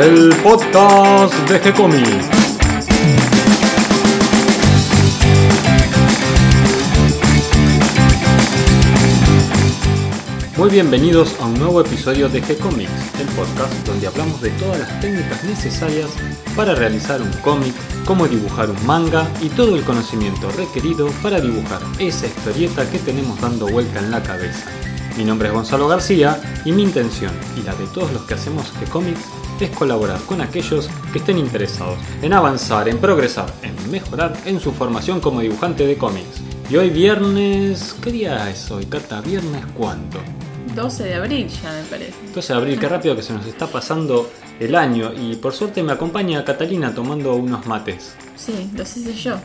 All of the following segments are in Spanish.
el podcast de G-Comics. Muy bienvenidos a un nuevo episodio de G-Comics, el podcast donde hablamos de todas las técnicas necesarias para realizar un cómic, cómo dibujar un manga y todo el conocimiento requerido para dibujar esa historieta que tenemos dando vuelta en la cabeza. Mi nombre es Gonzalo García y mi intención y la de todos los que hacemos G-Comics es colaborar con aquellos que estén interesados en avanzar, en progresar, en mejorar en su formación como dibujante de cómics. Y hoy viernes... ¿Qué día es hoy, Cata? ¿Viernes cuánto? 12 de abril ya me parece. 12 de abril, qué rápido que se nos está pasando el año y por suerte me acompaña Catalina tomando unos mates. Sí, los hice yo.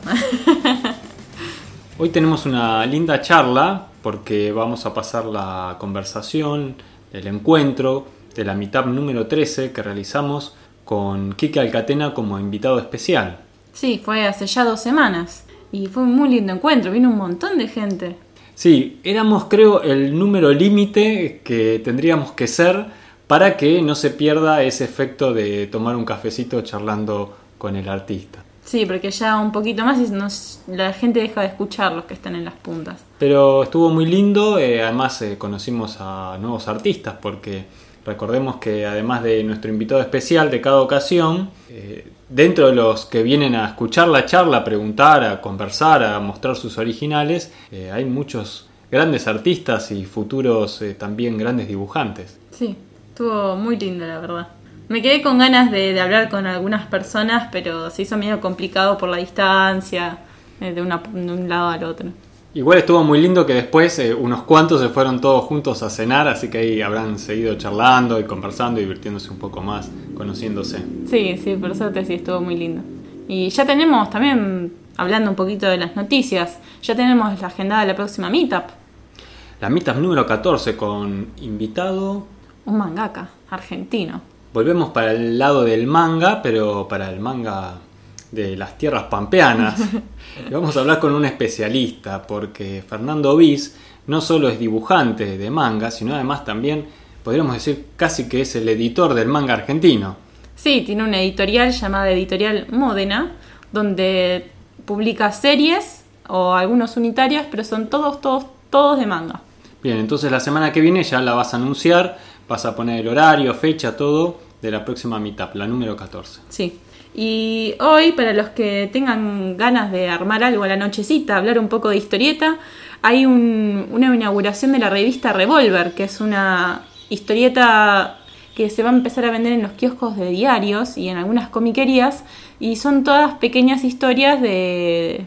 Hoy tenemos una linda charla porque vamos a pasar la conversación, el encuentro de la mitad número 13 que realizamos con Kike Alcatena como invitado especial. Sí, fue hace ya dos semanas y fue un muy lindo encuentro, vino un montón de gente. Sí, éramos creo el número límite que tendríamos que ser para que no se pierda ese efecto de tomar un cafecito charlando con el artista. Sí, porque ya un poquito más y nos, la gente deja de escuchar los que están en las puntas. Pero estuvo muy lindo, eh, además eh, conocimos a nuevos artistas porque recordemos que además de nuestro invitado especial de cada ocasión, eh, dentro de los que vienen a escuchar la charla, a preguntar, a conversar, a mostrar sus originales, eh, hay muchos grandes artistas y futuros eh, también grandes dibujantes. Sí, estuvo muy lindo la verdad. Me quedé con ganas de, hablar con algunas personas, pero se hizo medio complicado por la distancia, de, una- de un lado al otro. Igual estuvo muy lindo que después eh, unos cuantos se fueron todos juntos a cenar, así que ahí habrán seguido charlando y conversando, divirtiéndose un poco más, conociéndose. Sí, sí, por suerte sí, estuvo muy lindo. Y ya tenemos también, hablando un poquito de las noticias, ya tenemos la agenda de la próxima meetup. La meetup número 14 con invitado Un mangaka argentino. Volvemos para el lado del manga, pero para el manga de las tierras pampeanas. Y vamos a hablar con un especialista, porque Fernando Bis no solo es dibujante de manga, sino además también, podríamos decir, casi que es el editor del manga argentino. Sí, tiene una editorial llamada Editorial Módena, donde publica series o algunos unitarios, pero son todos, todos, todos de manga. Bien, entonces la semana que viene ya la vas a anunciar, vas a poner el horario, fecha, todo de la próxima meetup, la número 14. Sí. Y hoy, para los que tengan ganas de armar algo a la nochecita, hablar un poco de historieta, hay un- una inauguración de la revista Revolver, que es una historieta que se va a empezar a vender en los kioscos de diarios y en algunas comiquerías, y son todas pequeñas historias de,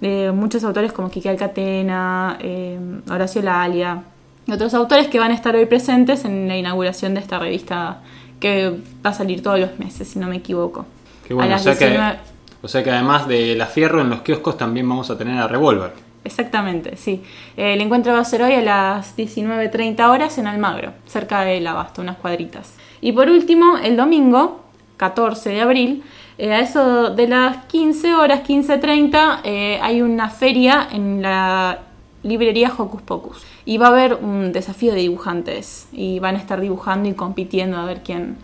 de muchos autores como Kike Alcatena, eh, Horacio Lalia, y otros autores que van a estar hoy presentes en la inauguración de esta revista que va a salir todos los meses, si no me equivoco. Qué bueno, A o sea, que, 19 o sea que además de la fierro en los kioscos también vamos a tener a Revolver. Exactamente, sí. El encuentro va a ser hoy a las 19.30 horas en Almagro, cerca del Abasto, unas cuadritas. Y por último, el domingo, 14 de abril, eh, a eso de las 15 horas, 15.30, eh, hay una feria en la librería Hocus Pocus. Y va a haber un desafío de dibujantes. Y van a estar dibujando y compitiendo a ver quién,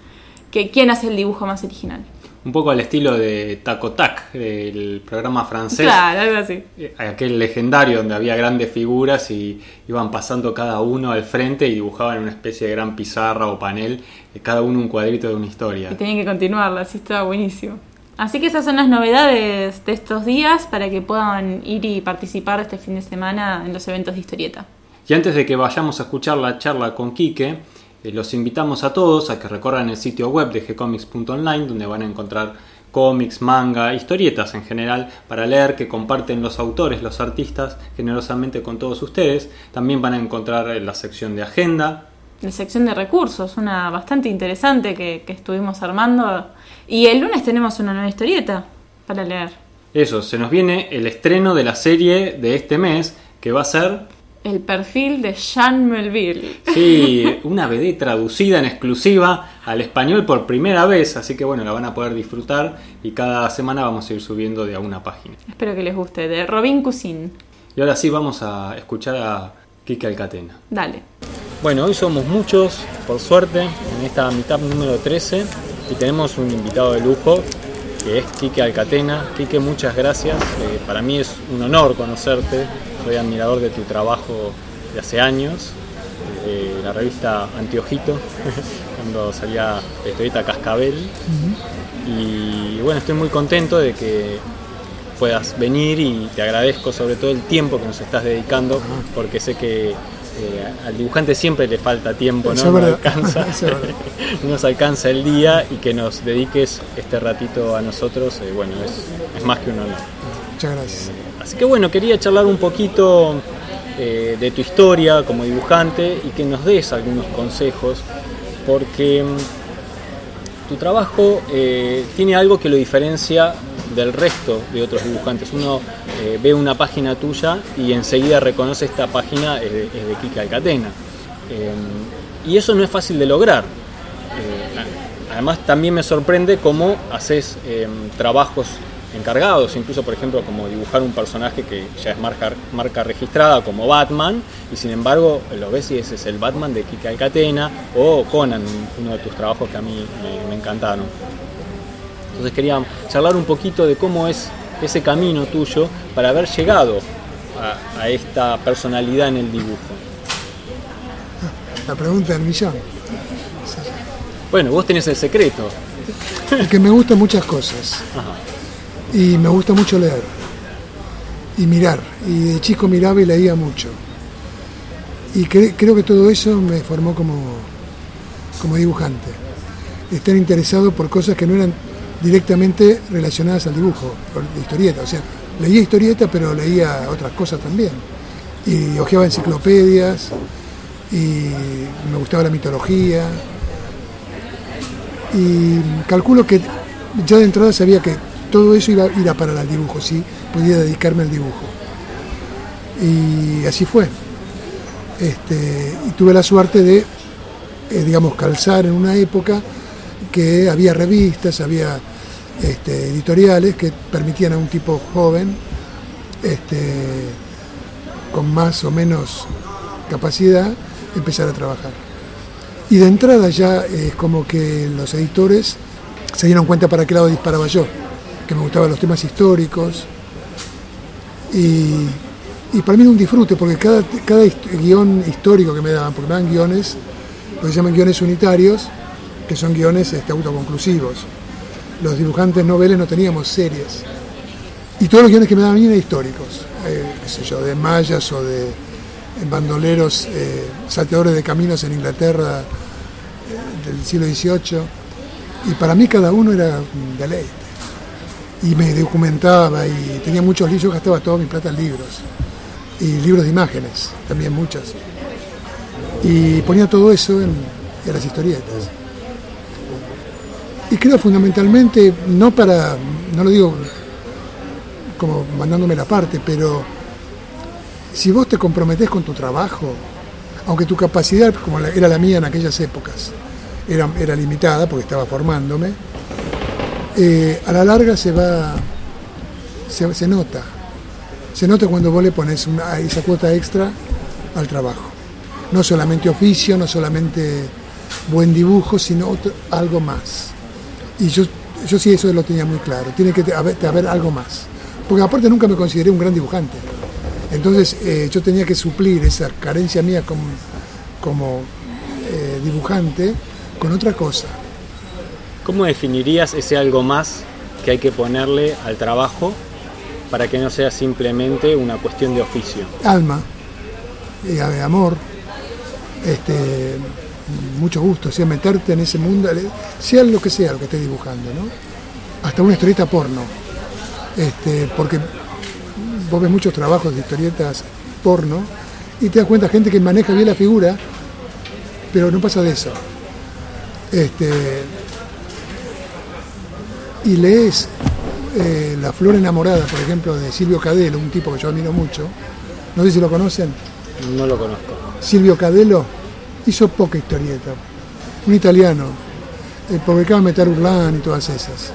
que- quién hace el dibujo más original. Un poco al estilo de Taco Tac, del programa francés. Claro, algo así. Eh, Aquel legendario donde había grandes figuras y iban pasando cada uno al frente y dibujaban una especie de gran pizarra o panel, eh, cada uno un cuadrito de una historia. Y tenían que continuarla, así estaba buenísimo. Así que esas son las novedades de estos días para que puedan ir y participar este fin de semana en los eventos de historieta. Y antes de que vayamos a escuchar la charla con Quique, los invitamos a todos a que recorran el sitio web de gcomics.online donde van a encontrar cómics, manga, historietas en general para leer que comparten los autores, los artistas generosamente con todos ustedes. También van a encontrar eh, la sección de agenda, La sección de recursos, una bastante interesante que, que estuvimos armando. Y el lunes tenemos una nueva historieta para leer. Eso, se nos viene el estreno de la serie de este mes, que va a ser, El perfil de Jean Melville. sí, una BD traducida en exclusiva al español por primera vez, así que bueno, la van a poder disfrutar y cada semana vamos a ir subiendo de a una página. Espero que les guste, de Robin Cousin. Y ahora sí vamos a escuchar a Kike Alcatena. Dale. Bueno, hoy somos muchos, por suerte, en esta mitad número 13. y tenemos un invitado de lujo que es Quique Alcatena. Quique, muchas gracias. Eh, para mí es un honor conocerte. Soy admirador de tu trabajo de hace años. Eh, la revista Antiojito, cuando salía la historieta Cascabel. Y bueno, estoy muy contento de que puedas venir y te agradezco sobre todo el tiempo que nos estás dedicando, porque sé que eh, al dibujante siempre le falta tiempo, ¿no? Alcanza, nos alcanza el día y que nos dediques este ratito a nosotros, eh, bueno, es, más que un honor. Muchas gracias. Eh, así que bueno, quería charlar un poquito de tu historia como dibujante y que nos des algunos consejos, porque mm, tu trabajo tiene algo que lo diferencia del resto de otros dibujantes. Uno eh, ve una página tuya y enseguida reconoce esta página es de, es Kika Alcatena. Eh, y eso no es fácil de lograr. Eh, además también me sorprende cómo haces trabajos encargados, incluso por ejemplo como dibujar un personaje que ya es marca, marca registrada como Batman, y sin embargo lo ves y ese es el Batman de Kika Alcatena o Conan, uno de tus trabajos que a mí me encantaron. Entonces quería charlar un poquito de cómo es ese camino tuyo para haber llegado a, esta personalidad en el dibujo. La pregunta del millón. Bueno, vos tenés el secreto. que me gustan muchas cosas. Y me gusta mucho leer. Y mirar. Y de chico miraba y leía mucho. Y creo que todo eso me formó como, como dibujante. Estar interesado por cosas que no eran directamente relacionadas al dibujo, de historieta. O sea, leía historieta, pero leía otras cosas también. Y hojeaba enciclopedias, y me gustaba la mitología. Y calculo que ya de entrada sabía que todo eso iba, a ir a parar al dibujo, si podía dedicarme al dibujo. Y así fue. Este, y tuve la suerte de, eh, digamos, calzar en una época que había revistas, había este, editoriales que permitían a un tipo joven, este, con más o menos capacidad, empezar a trabajar. Y de entrada ya es como que los editores se dieron cuenta para qué lado disparaba yo, que me gustaban los temas históricos. Y, para mí es un disfrute, porque cada, guion histórico que me daban, porque me dan guiones, lo que se llaman guiones unitarios, que son guiones este, autoconclusivos los dibujantes noveles no teníamos series. Y todos los guiones que me daban eran históricos, eh, qué sé yo, de mayas o de bandoleros, eh, salteadores de caminos en Inglaterra eh, del siglo XVIII. Y para mí cada uno era un deleite. Y me documentaba y tenía muchos libros, yo gastaba toda mi plata en libros. Y libros de imágenes, también muchas. Y ponía todo eso en las historietas. Y creo fundamentalmente, no para, no lo digo como mandándome la parte, pero si vos te comprometés con tu trabajo, aunque tu capacidad, como era la mía en aquellas épocas, era, era limitada porque estaba formándome, eh, a la larga se va, se, nota. Se nota cuando vos le pones una, esa cuota extra al trabajo. No solamente oficio, no solamente buen dibujo, sino algo más. Y yo, yo sí eso lo tenía muy claro, tiene que haber, algo más. Porque aparte nunca me consideré un gran dibujante. Entonces eh, yo tenía que suplir esa carencia mía como, como eh, dibujante con otra cosa. ¿Cómo definirías ese algo más que hay que ponerle al trabajo para que no sea simplemente una cuestión de oficio? Alma, eh, amor, este, mucho gusto, sea meterte en ese mundo, sea lo que sea lo que estés dibujando, ¿no? Hasta una historieta porno. Este, porque vos ves muchos trabajos de historietas porno y te das cuenta gente que maneja bien la figura, pero no pasa de eso. Este, y lees eh, La Flor Enamorada, por ejemplo, de Silvio Cadelo, un tipo que yo admiro mucho. No sé si lo conocen. No lo conozco. Silvio Cadelo hizo poca historieta. Un italiano, eh, publicaba Metar Urlán y todas esas.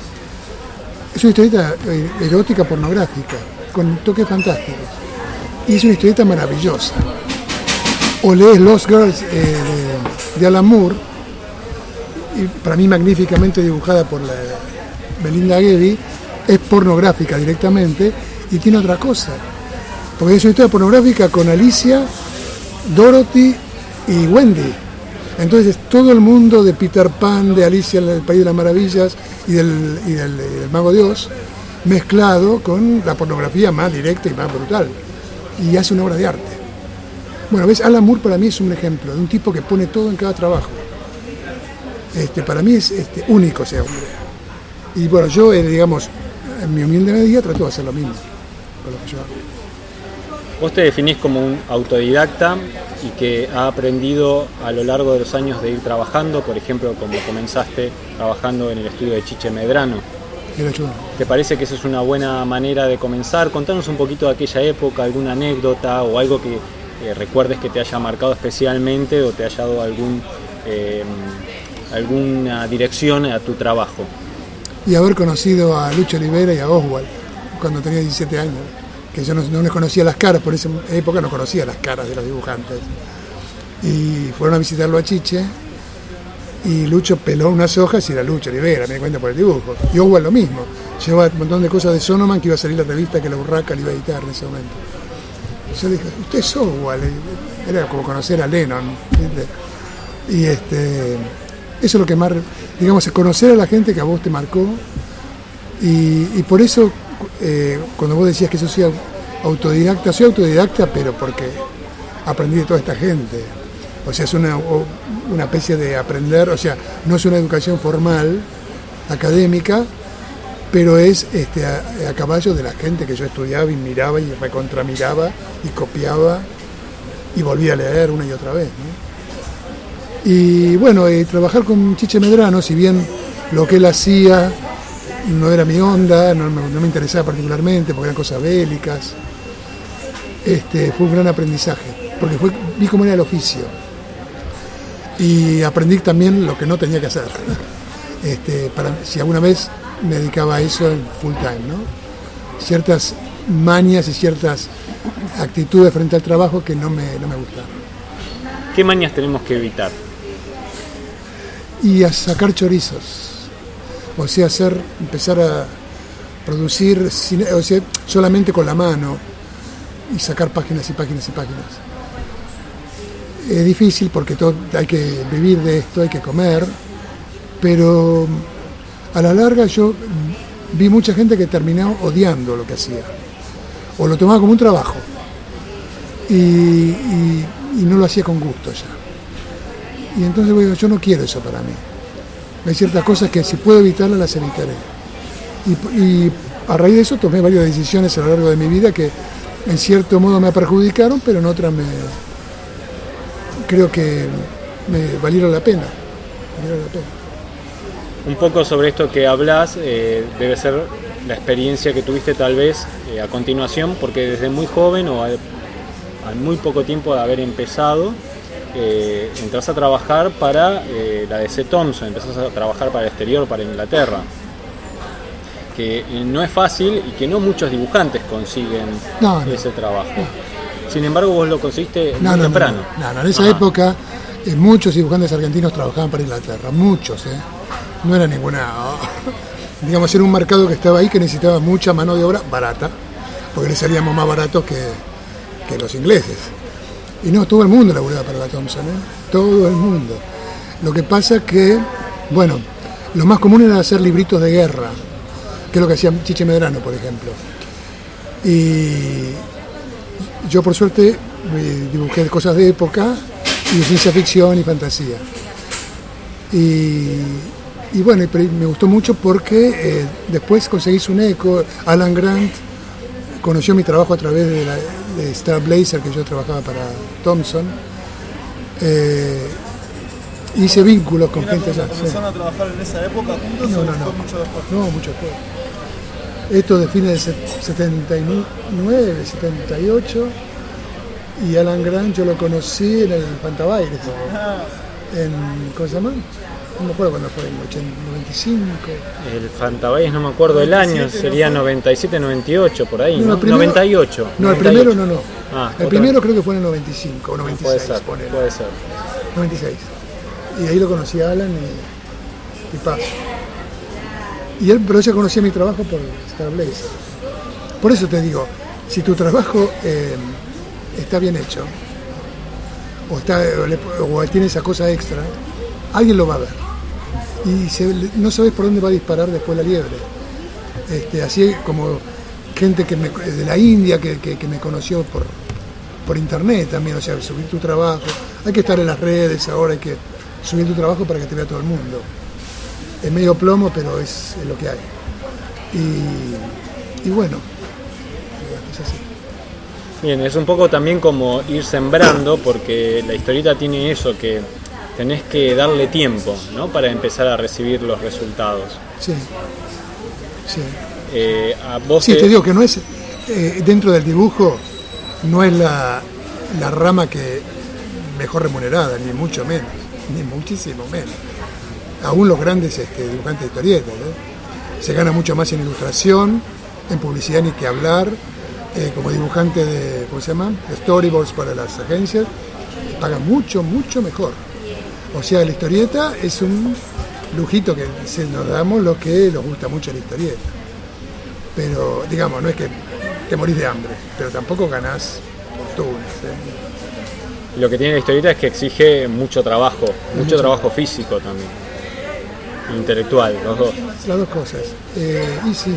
Es una historieta eh, erótica pornográfica, con toques fantásticos. Y es una historieta maravillosa. O lees Lost Girls eh, de, Alan Moore y para mí magníficamente dibujada por la Belinda Gedi, es pornográfica directamente y tiene otra cosa. Porque es una historia pornográfica con Alicia, Dorothy y Wendy. Entonces todo el mundo de Peter Pan, de Alicia en el País de las Maravillas y del, Mago de Oz, mezclado con la pornografía más directa y más brutal. Y hace una obra de arte. Bueno, ves, Alan Moore para mí es un ejemplo de un tipo que pone todo en cada trabajo. Este, para mí es este, único ese hombre. Y bueno, yo, eh, digamos, en mi humilde medida trato de hacer lo mismo con lo que yo hago. Vos te definís como un autodidacta y que ha aprendido a lo largo de los años de ir trabajando, por ejemplo, como comenzaste trabajando en el estudio de Chiche Medrano. ¿Te parece que esa es una buena manera de comenzar? Contanos un poquito de aquella época, alguna anécdota o algo que eh, recuerdes que te haya marcado especialmente o te haya dado algún, eh, alguna dirección a tu trabajo. Y haber conocido a Lucho Olivera y a Oswald cuando tenía 17 años, que yo no, les conocía las caras, por esa época no conocía las caras de los dibujantes. Y fueron a visitarlo a Chiche y Lucho peló unas hojas y era Lucho Olivera, me di cuenta por el dibujo. Y Oswald lo mismo, llevaba un montón de cosas de Sonoman que iba a salir la revista que la Urraca le iba a editar en ese momento. Yo dije, usted es Oswald, era como conocer a Lennon. Y este, eso es lo que más, digamos, conocer a la gente que a vos te marcó. Y, por eso, eh, cuando vos decías que yo soy autodidacta, soy autodidacta, pero porque aprendí de toda esta gente. O sea, es una, una especie de aprender, o sea, no es una educación formal, académica, pero es este, a, caballo de la gente que yo estudiaba y miraba y recontramiraba y copiaba y volvía a leer una y otra vez. Y bueno, eh, trabajar con Chiche Medrano, si bien lo que él hacía no era mi onda, no, me- interesaba particularmente porque eran cosas bélicas, este, fue un gran aprendizaje, porque vi cómo era el oficio. Y aprendí también lo que no tenía que hacer. Este, si alguna vez me dedicaba a eso en full time, ¿no? Ciertas mañas y ciertas actitudes frente al trabajo que no me, no me gustaban. ¿Qué mañas tenemos que evitar? Y a sacar chorizos. O sea, hacer, empezar a producir o sea, solamente con la mano y sacar páginas y páginas y páginas. Es difícil porque hay que vivir de esto, hay que comer, pero a la larga yo vi mucha gente que terminó odiando lo que hacía, o lo tomaba como un trabajo, y- y no lo hacía con gusto ya. Y entonces yo no quiero eso para mí. Hay ciertas cosas que si puedo evitarlas las evitaré. Y, a raíz de eso tomé varias decisiones a lo largo de mi vida que en cierto modo me perjudicaron, pero en otras me creo que me valieron la pena. valieron la pena. Un poco sobre esto que hablas, eh, debe ser la experiencia que tuviste tal vez eh, a continuación, porque desde muy joven o al, al muy poco tiempo de haber empezado, eh, entras a trabajar para eh, la DC Thompson, empezás a trabajar para el exterior, para Inglaterra, que eh, no es fácil y que no muchos dibujantes consiguen No, no. ese trabajo. Sin embargo, vos lo conseguiste muy temprano. no, no, en esa Ajá. época eh, muchos dibujantes argentinos trabajaban para Inglaterra, muchos, ¿eh? No era ninguna. digamos, era un mercado que estaba ahí que necesitaba mucha mano de obra barata, porque le salíamos más baratos que, que los ingleses. Y no, todo el mundo laburaba para la Thompson, ¿eh? Todo el mundo. Lo que pasa que, bueno, lo más común era hacer libritos de guerra, que es lo que hacía Chiche Medrano, por ejemplo. Y yo por suerte dibujé cosas de época y de ciencia ficción y fantasía. Y, y bueno, me gustó mucho porque eh, después conseguí un eco. Alan Grant conoció mi trabajo a través de, la, de Star Blazer, que yo trabajaba para Thompson. Eh, hice vínculos con gente allá. ¿Comenzaron a trabajar en esa época juntos No, o no, fue no. mucho después? No, mucho después. Esto de fines del set- 79, 78. Y Alan Grant yo lo conocí en el Fantabaires. En, ¿Cómo se llama? No me acuerdo cuándo fue, en el 80, 95. El Fantabayes no me acuerdo el año, 97 sería no 97, 98, por ahí, No, ¿no? el primero- 98. No, el 98. primero no, no. Ah, el primero creo que fue en el 95 o 96. Puede ser, ponele. puede ser. 96. Y ahí lo conocí a Alan tipazo. Y él, pero ella conocía mi trabajo por Star Blazer. Por eso te digo, si tu trabajo eh, está bien hecho, o, está, o, le- o tiene esa cosa extra, alguien lo va a ver. Y no sabes por dónde va a disparar después la liebre. Este, así como gente que de la India que, que- me conoció por, por internet también, o sea, subir tu trabajo. Hay que estar en las redes ahora, hay que subir tu trabajo para que te vea todo el mundo. Es medio plomo, pero es, es lo que hay. Y, y bueno, es así. Bien, es un poco también como ir sembrando, porque la historieta tiene eso, que tenés que darle tiempo, ¿no? Para empezar a recibir los resultados. Sí. Sí. Eh, a vos Sí, te- te digo que no es, eh, dentro del dibujo, no es la, la rama que mejor remunerada, ni mucho menos, ni muchísimo menos. Aún los grandes este, dibujantes de historietas, ¿eh? se gana mucho más en ilustración, en publicidad ni que hablar, eh, como dibujante de, ¿cómo se llama? De storyboards para las agencias, pagan mucho, mucho mejor. O sea, la historieta es un lujito que se nos damos los que nos gusta mucho la historieta pero digamos, no es que te morís de hambre, pero tampoco ganás fortunas. ¿eh? Lo que tiene la historieta es que exige mucho trabajo, mucho trabajo físico también. Intelectual, los dos. Las dos cosas. Eh, y sí,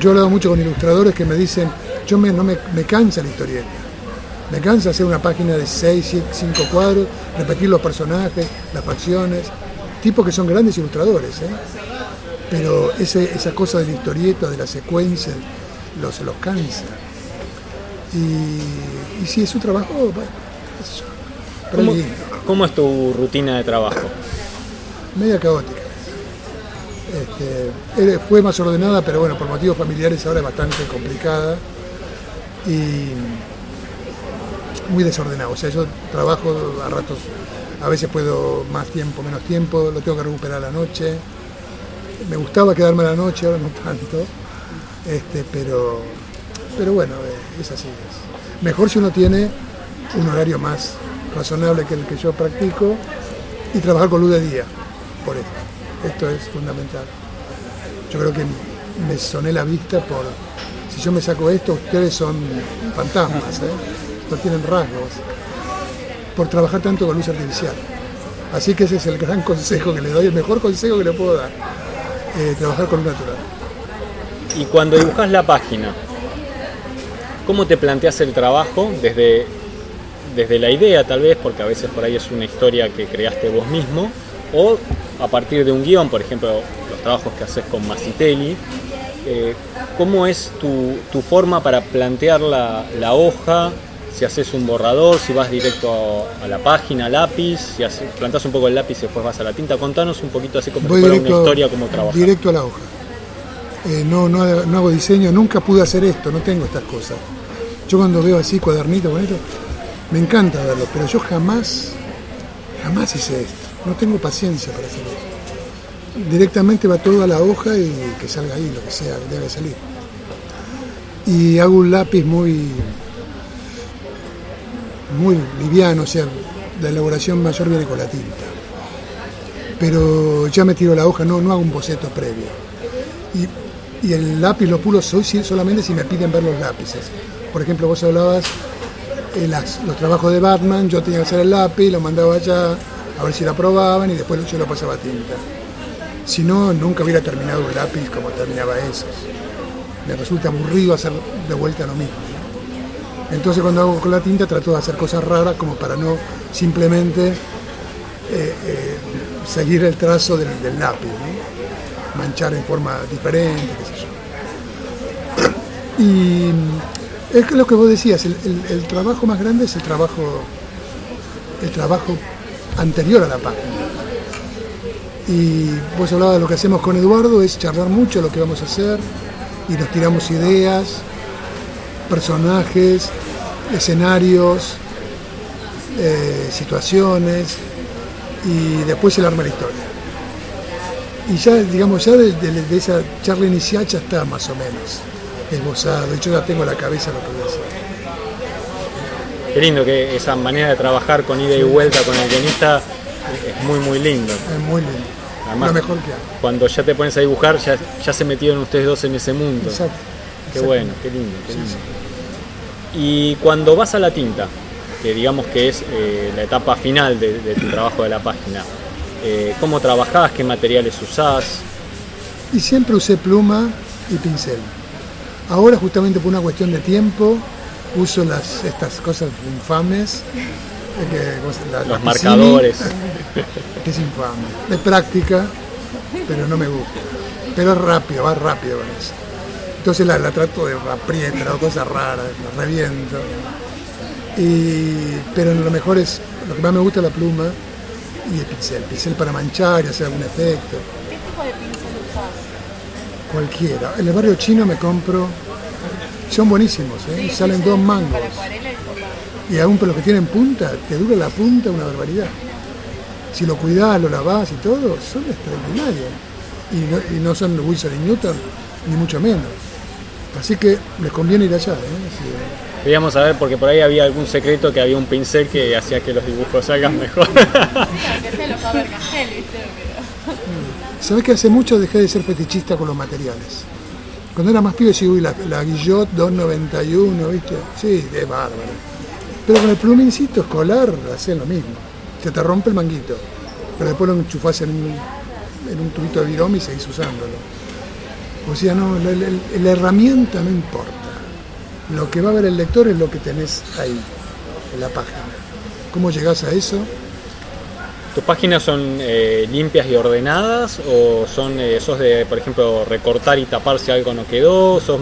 yo he hablado mucho con ilustradores que me dicen, yo me, no me, me cansa la historieta. Me cansa hacer una página de 6, 5 cuadros, repetir los personajes, las facciones, tipos que son grandes ilustradores, ¿eh? pero ese, esa cosa de la historieta, de la secuencia, los, los cansa. Y, y si es su trabajo, bueno, es ¿Cómo, cómo es tu rutina de trabajo? media caótica. Este, era- fue más ordenada, pero bueno, por motivos familiares ahora es bastante complicada y muy desordenado. O sea, yo trabajo a ratos, a veces puedo más tiempo, menos tiempo, lo tengo que recuperar a la noche. Me gustaba quedarme a la noche, ahora no tanto, este, pero, pero bueno, eh, es así. es. Mejor si uno tiene un horario más razonable que el que yo practico y trabajar con luz de día, por esto. Esto es fundamental. Yo creo que me soné la vista por, si yo me saco esto, ustedes son fantasmas, ¿eh? Tienen rasgos, por trabajar tanto con luz artificial. Así que ese es el gran consejo que le doy, el mejor consejo que le puedo dar, eh, trabajar con luz natural. Y cuando dibujas la página, ¿cómo te planteas el trabajo desde, desde la idea tal vez, porque a veces por ahí es una historia que creaste vos mismo, o a partir de un guion, por ejemplo, los trabajos que haces con Masitelli, eh, ¿cómo es tu, tu forma para plantear la, la hoja? Si haces un borrador, si vas directo a, la página, lápiz, si haces, plantás un poco el lápiz y después vas a la tinta, contanos un poquito así como fuera directo, una historia como trabajas. directo a la hoja. Eh, no, no, no hago diseño, nunca pude hacer esto, no tengo estas cosas. Yo cuando veo así cuadernito con esto, me encanta verlo, pero yo jamás, jamás hice esto. No tengo paciencia para hacer esto. Directamente va todo a la hoja y que salga ahí, lo que sea, debe salir. Y hago un lápiz muy, muy liviano, o sea, la elaboración mayor viene con la tinta pero ya me tiro la hoja, no, no hago un boceto previo. Y, y el lápiz lo si- solamente si me piden ver los lápices. Por ejemplo, vos hablabas eh, los trabajos de Batman, yo tenía que hacer el lápiz, lo mandaba allá a ver si lo aprobaban y después yo lo pasaba a tinta. Si no, nunca hubiera terminado un lápiz como terminaba esos. Me resulta aburrido hacer de vuelta lo mismo. Entonces cuando hago con la tinta trato de hacer cosas raras como para no simplemente eh, eh, seguir el trazo del, lápiz, manchar en forma diferente, qué sé yo. Y es que lo que vos decías, el, el- el trabajo más grande es el trabajo, el trabajo anterior a la página. Y vos hablabas de lo que hacemos con Eduardo, es charlar mucho lo que vamos a hacer y nos tiramos ideas, personajes, escenarios, eh, situaciones y después el arma la historia. Y ya, digamos, ya de, de- de esa charla inicial ya está más o menos esbozado. De hecho, ya tengo en la cabeza lo que voy a hacer. Qué lindo que esa manera de trabajar con ida y vuelta con el guionista es muy muy lindo. Es muy lindo. Además, Lo mejor que. Cuando ya te pones a dibujar, ya, ya se metieron ustedes dos en ese mundo. Exacto. Qué bueno, qué lindo, qué Sí, lindo. Y cuando vas a la tinta, que digamos que es eh, la etapa final de, de tu trabajo de la página, eh, ¿cómo trabajás? ¿Qué materiales usás? Y siempre usé pluma y pincel. Ahora, justamente por una cuestión de tiempo, uso las, estas cosas infames. eh, que- ¿cómo se- la- Los marcadores. que es infame. Es práctica, pero no me gusta. Pero es rápido, va rápido con eso. Entonces la, la trato de aprietar o cosas raras, la reviento. Y, pero lo mejor es, lo que más me gusta es la pluma y el pincel. Pincel para manchar y hacer algún efecto. ¿Qué tipo de pincel usás? Cualquiera. En el barrio chino me compro. Son buenísimos, ¿eh? Salen dos mangos. Y aún por los que tienen punta, te dura la punta una barbaridad. Si lo cuidás, lo lavás y todo, son extraordinarios. Y no, y no son Wilson y Newton, ni mucho menos. Así que les conviene ir allá. ¿eh? Así- Queríamos saber porque por ahí había algún secreto que había un pincel que hacía que los dibujos salgan mejor. Aunque sea los Faber Castell, ¿viste? Sabés que hace mucho dejé de ser fetichista con los materiales. Cuando era más pibe, sí, uy, la, la Guillot 291, ¿viste? Sí, es bárbaro. Pero con el plumincito escolar hacen lo mismo. Se te rompe el manguito, pero después lo enchufás en un, en un tubito de virome y seguís usándolo. O sea, no, la, la- la herramienta no importa. Lo que va a ver el lector es lo que tenés ahí, en la página. ¿Cómo llegás a eso? ¿Tus páginas son eh, limpias y ordenadas o son eh, sos de, por ejemplo, recortar y tapar si algo no quedó? ¿Sos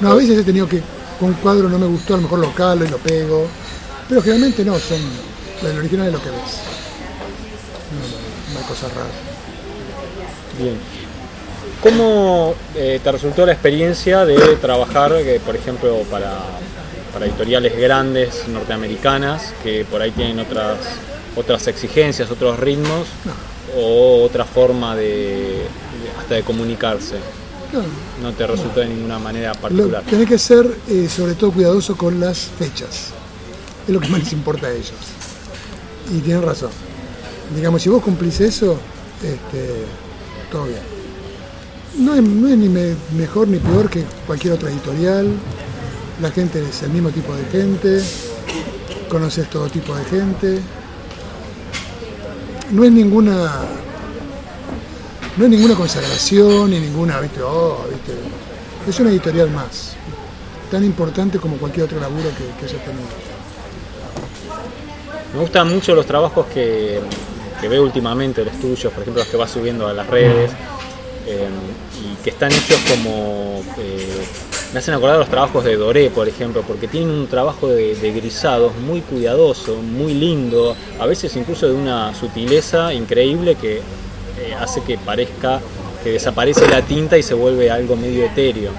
No, a veces he tenido que, con un cuadro no me gustó, a lo mejor lo calo y lo pego, pero generalmente no, son, el original es lo que ves. No, hay cosas raras. Bien. ¿Cómo eh, te resultó la experiencia de trabajar, eh, por ejemplo, para, para editoriales grandes norteamericanas que por ahí tienen otras, otras exigencias, otros ritmos o otra forma de, de- hasta de comunicarse? No, No te resultó de ninguna manera lo- particular. tenés que ser eh, sobre todo cuidadoso con las fechas. Es lo que más les importa a ellos. Y tienen razón. Digamos, si vos cumplís eso, este, todo bien. No es, ni me- mejor ni peor que cualquier otra editorial. La gente es el mismo tipo de gente. Conoces todo tipo de gente. No es ninguna. No es ninguna consagración ni ninguna, viste, oh, viste. Es una editorial más. Tan importante como cualquier otro laburo que, que hayas tenido. Me gustan mucho los trabajos que, que veo últimamente, los tuyos, por ejemplo, los que vas subiendo a las redes, eh, que están hechos como... eh, me hacen acordar los trabajos de Doré, por ejemplo, porque tienen un trabajo de, de grisados muy cuidadoso, muy lindo, a veces incluso de una sutileza increíble que eh, hace que parezca que desaparece la tinta y se vuelve algo medio etéreo.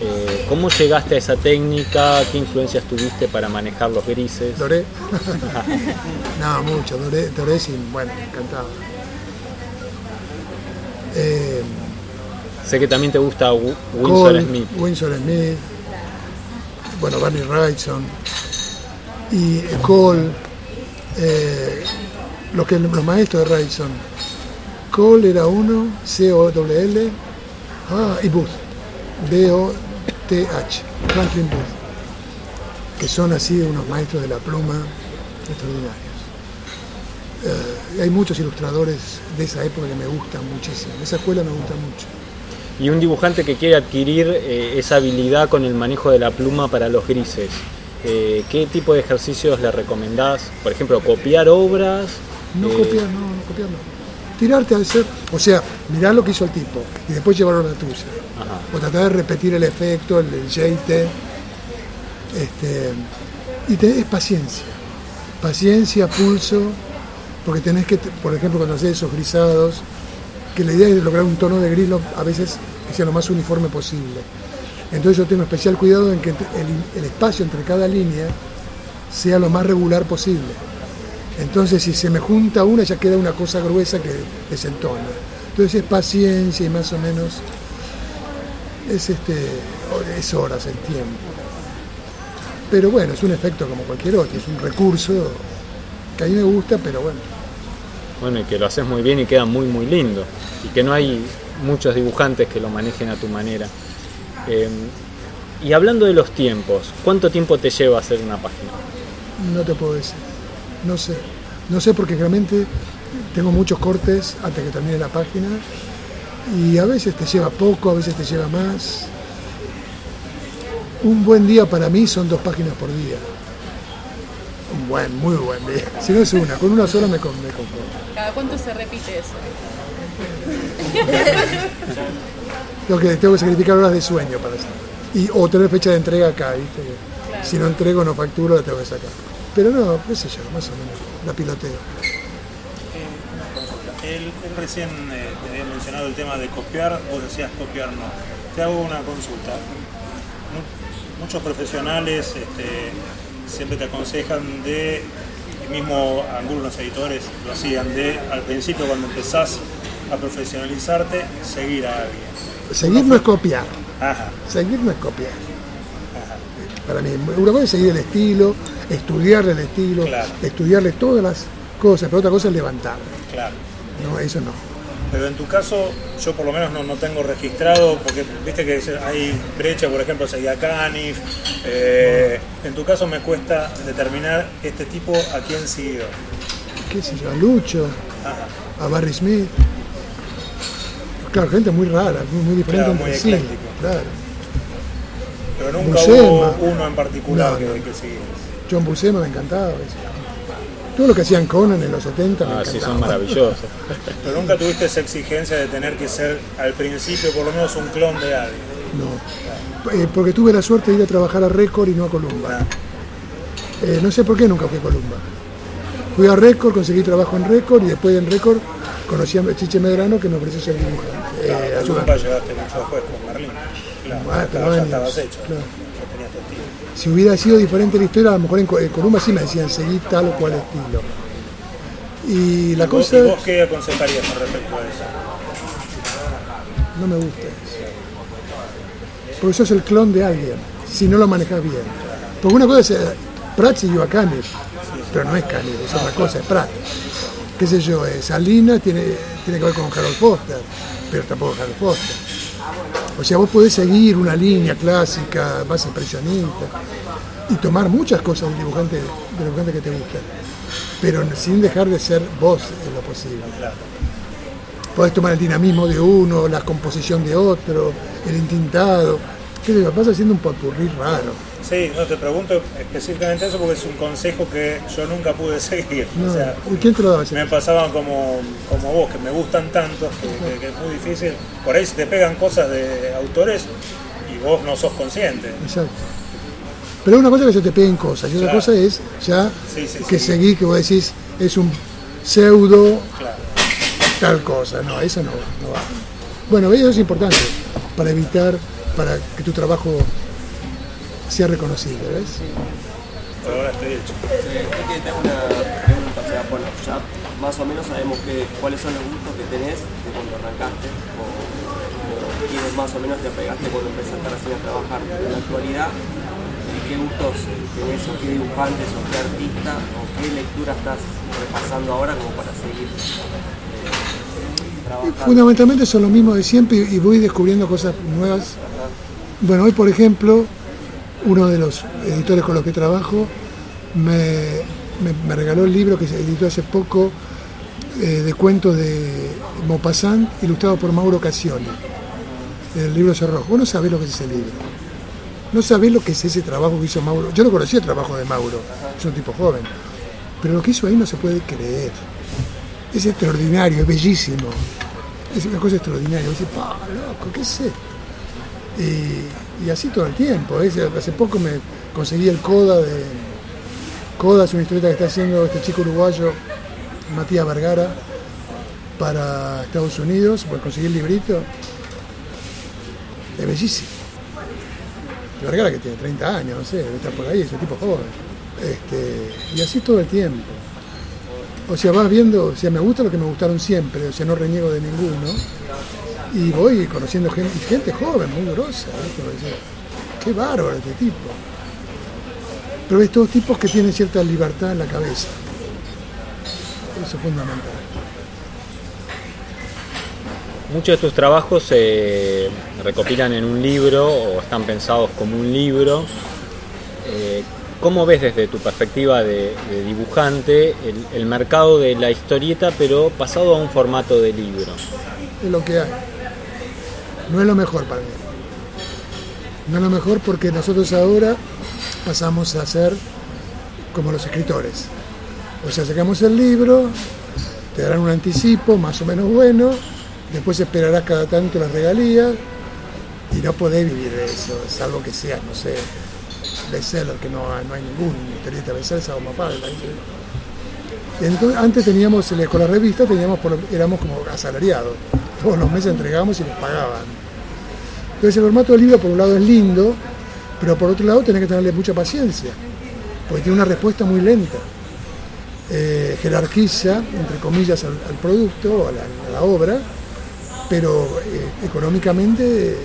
Eh, ¿Cómo llegaste a esa técnica? ¿Qué influencias tuviste para manejar los grises? Doré. no, mucho. Doré, Doré sí, bueno, encantado. Eh, Sé que también te gusta Wi- Winsor Cole, Smith. Winsor Smith, bueno, Barney Wrightson y eh, Cole, eh, los, que, los maestros de Wrightson. Cole era uno, C-O-W-L, ah, y Booth, B-O-T-H, Franklin Booth, que son así unos maestros de la pluma extraordinarios. Eh, hay muchos ilustradores de esa época que me gustan muchísimo, esa escuela me gusta mucho. Y un dibujante que quiere adquirir eh, esa habilidad con el manejo de la pluma para los grises. eh, ¿Qué tipo de ejercicios le recomendás? Por ejemplo, copiar obras. No eh, copiar, no, no copiar, no. Tirarte a hacer, o sea, mirar lo que hizo el tipo y después llevarlo a la tuya. Ajá. O tratar de repetir el efecto, el, el jeite. Este, y te, es paciencia. Paciencia, pulso, porque tenés que, por ejemplo, cuando haces esos grisados, que la idea es lograr un tono de gris a veces que sea lo más uniforme posible. Entonces yo tengo especial cuidado en que el, el espacio entre cada línea sea lo más regular posible. Entonces si se me junta una ya queda una cosa gruesa que desentona. Entonces es paciencia y más o menos es este es horas el tiempo. Pero bueno, es un efecto como cualquier otro, es un recurso que a mí me gusta, pero bueno, Bueno, y que lo haces muy bien y queda muy, muy lindo. Y que no hay muchos dibujantes que lo manejen a tu manera. Eh, y hablando de los tiempos, ¿cuánto tiempo te lleva hacer una página? No te puedo decir. No sé. No sé porque realmente tengo muchos cortes hasta que termine la página. Y a veces te lleva poco, a veces te lleva más. Un buen día para mí son dos páginas por día. Un buen, muy buen día. Si no es una, con una sola me, con- me conformo. ¿Cada cuánto se repite eso? Tengo que, tengo que sacrificar horas de sueño para hacerlo. Y, o tener fecha de entrega acá, ¿viste? Si no entrego, no facturo, la tengo que sacar. Pero no, qué sé yo, más o menos, la piloteo. Él, él recién eh, te había mencionado el tema de copiar, vos decías copiar no. Te hago una consulta. Mu- Muchos profesionales este, siempre te aconsejan de, y mismo algunos editores lo hacían, de al principio cuando empezás a profesionalizarte, seguir a alguien. Seguir no es copiar, Ajá, seguir no es copiar. ajá. Para mí, una cosa es seguir el estilo, estudiarle el estilo, Claro. estudiarle todas las cosas, pero otra cosa es levantar. Claro. No, eso no. Pero en tu caso, yo por lo menos no, no tengo registrado, porque viste que se- hay brecha, por ejemplo, seguía Canif. eh, en tu caso me cuesta determinar este tipo a quién siguió. ¿Qué sé yo? A Lucho, Ajá. a Barry Smith. Claro, gente muy rara, muy, muy diferente Claro, entre muy sí. Claro. Pero nunca Buscema. hubo uno en particular No, que, que. John Buscema me encantaba. eso. Todo lo que hacían Conan en los 70 me Ah, sí, son maravillosos. Pero nunca tuviste esa exigencia de tener que ser al principio por lo menos un clon de alguien. No. Eh, porque tuve la suerte de ir a trabajar a Record y no a Columba. Ah, Eh, no sé por qué nunca fui a Columba. Fui a Record, conseguí trabajo en Record y después en Record conocí a Chiche Medrano que me ofreció ser dibujante. Eh, nunca llegaste mucho después con Merlín. Claro, Ah, pero ya años, estabas hecho. claro. Ya tenías tu estilo. Si hubiera sido diferente la historia, a lo mejor en, Co- en Columba sí me decían seguir tal o cual estilo. Y la ¿Y vos- cosa ¿Y vos qué aconsejarías con respecto a eso? no me gusta eso. Porque sos el clon de alguien, si no lo manejas bien. Porque una cosa es, eh, Pratt siguió a Canes, pero no es Canes, es otra cosa, es Pratt. Qué sé yo, eh, Salinas tiene, tiene que ver con Harold Foster, pero tampoco Harold Foster. O sea, vos podés seguir una línea clásica, más impresionista, y tomar muchas cosas del dibujante, del dibujante que te gusta, pero sin dejar de ser vos en lo posible. Podés tomar el dinamismo de uno, la composición de otro, el intintado. ¿Qué? Vas haciendo un popurrí raro. Sí, no te pregunto específicamente eso porque es un consejo que yo nunca pude seguir. No, O sea, ¿y ¿Quién te lo daba me pasaban como, como vos, que me gustan tanto, que, que- que es muy difícil. Por ahí se te pegan cosas de autores y vos no sos consciente. Exacto. Pero una cosa es que se te peguen cosas, y otra Claro. cosa es ya Sí, sí, que sí. seguís, que vos decís, es un pseudo Claro. tal cosa. No, eso no, no va. Bueno, eso es importante para evitar, para que tu trabajo sea reconocible, ¿ves? Por ahora estoy hecho. Es que tengo una pregunta, o sea, bueno, ya más o menos sabemos que, cuáles son los gustos que tenés de cuando arrancaste, o, o quiénes más o menos te apegaste cuando empezaste recién a trabajar. En la actualidad, ¿qué gustos tenés o qué dibujantes o qué artista o qué lectura estás repasando ahora como para seguir eh, trabajando? Fundamentalmente son lo mismo de siempre y y voy descubriendo cosas nuevas. Bueno, hoy por ejemplo, uno de los editores con los que trabajo me, regaló el libro que se editó hace poco eh, de cuentos de Maupassant, ilustrado por Mauro Cassioni, el libro Cerrojo. Vos no sabés lo que es ese libro. No sabés lo que es ese trabajo que hizo Mauro. Yo no conocía el trabajo de Mauro, es un tipo joven. Pero lo que hizo ahí no se puede creer. Es extraordinario, es bellísimo. Es una cosa extraordinaria. Pa, loco, ¿qué es esto? Y así todo el tiempo. ¿ves? Hace poco me conseguí el Coda de. Coda es una historieta que está haciendo este chico uruguayo, Matías Vergara, para Estados Unidos. Pues conseguí el librito. Es bellísimo. Vergara que tiene 30 años, no sé, estar por ahí, es un tipo joven. Este, y así todo el tiempo. O sea, vas viendo, o sea, me gusta lo que me gustaron siempre, o sea, no reniego de ninguno. Y voy conociendo gente, gente joven, muy grosa, decís, qué bárbaro este tipo. Pero ves todos tipos que tienen cierta libertad en la cabeza. Eso es fundamental. Muchos de tus trabajos se recopilan en un libro o están pensados como un libro. Eh, ¿Cómo ves desde tu perspectiva de, de dibujante el, el mercado de la historieta pero pasado a un formato de libro? Es lo que hay. No es lo mejor para mí. No es lo mejor porque nosotros ahora pasamos a ser como los escritores. O sea, sacamos el libro, te darán un anticipo más o menos bueno, después esperarás cada tanto las regalías y no podés vivir de eso, salvo que seas, no sé, bestseller, que no, no hay ningún historieta bestseller, más fácil. Y entonces, antes teníamos, eh, con la revista, teníamos éramos como asalariados. Todos los meses entregábamos y nos pagaban. Entonces el formato del libro por un lado es lindo, pero por otro lado tenés que tenerle mucha paciencia, porque tiene una respuesta muy lenta. Eh, jerarquiza, entre comillas, al, producto, a la, obra, pero eh, económicamente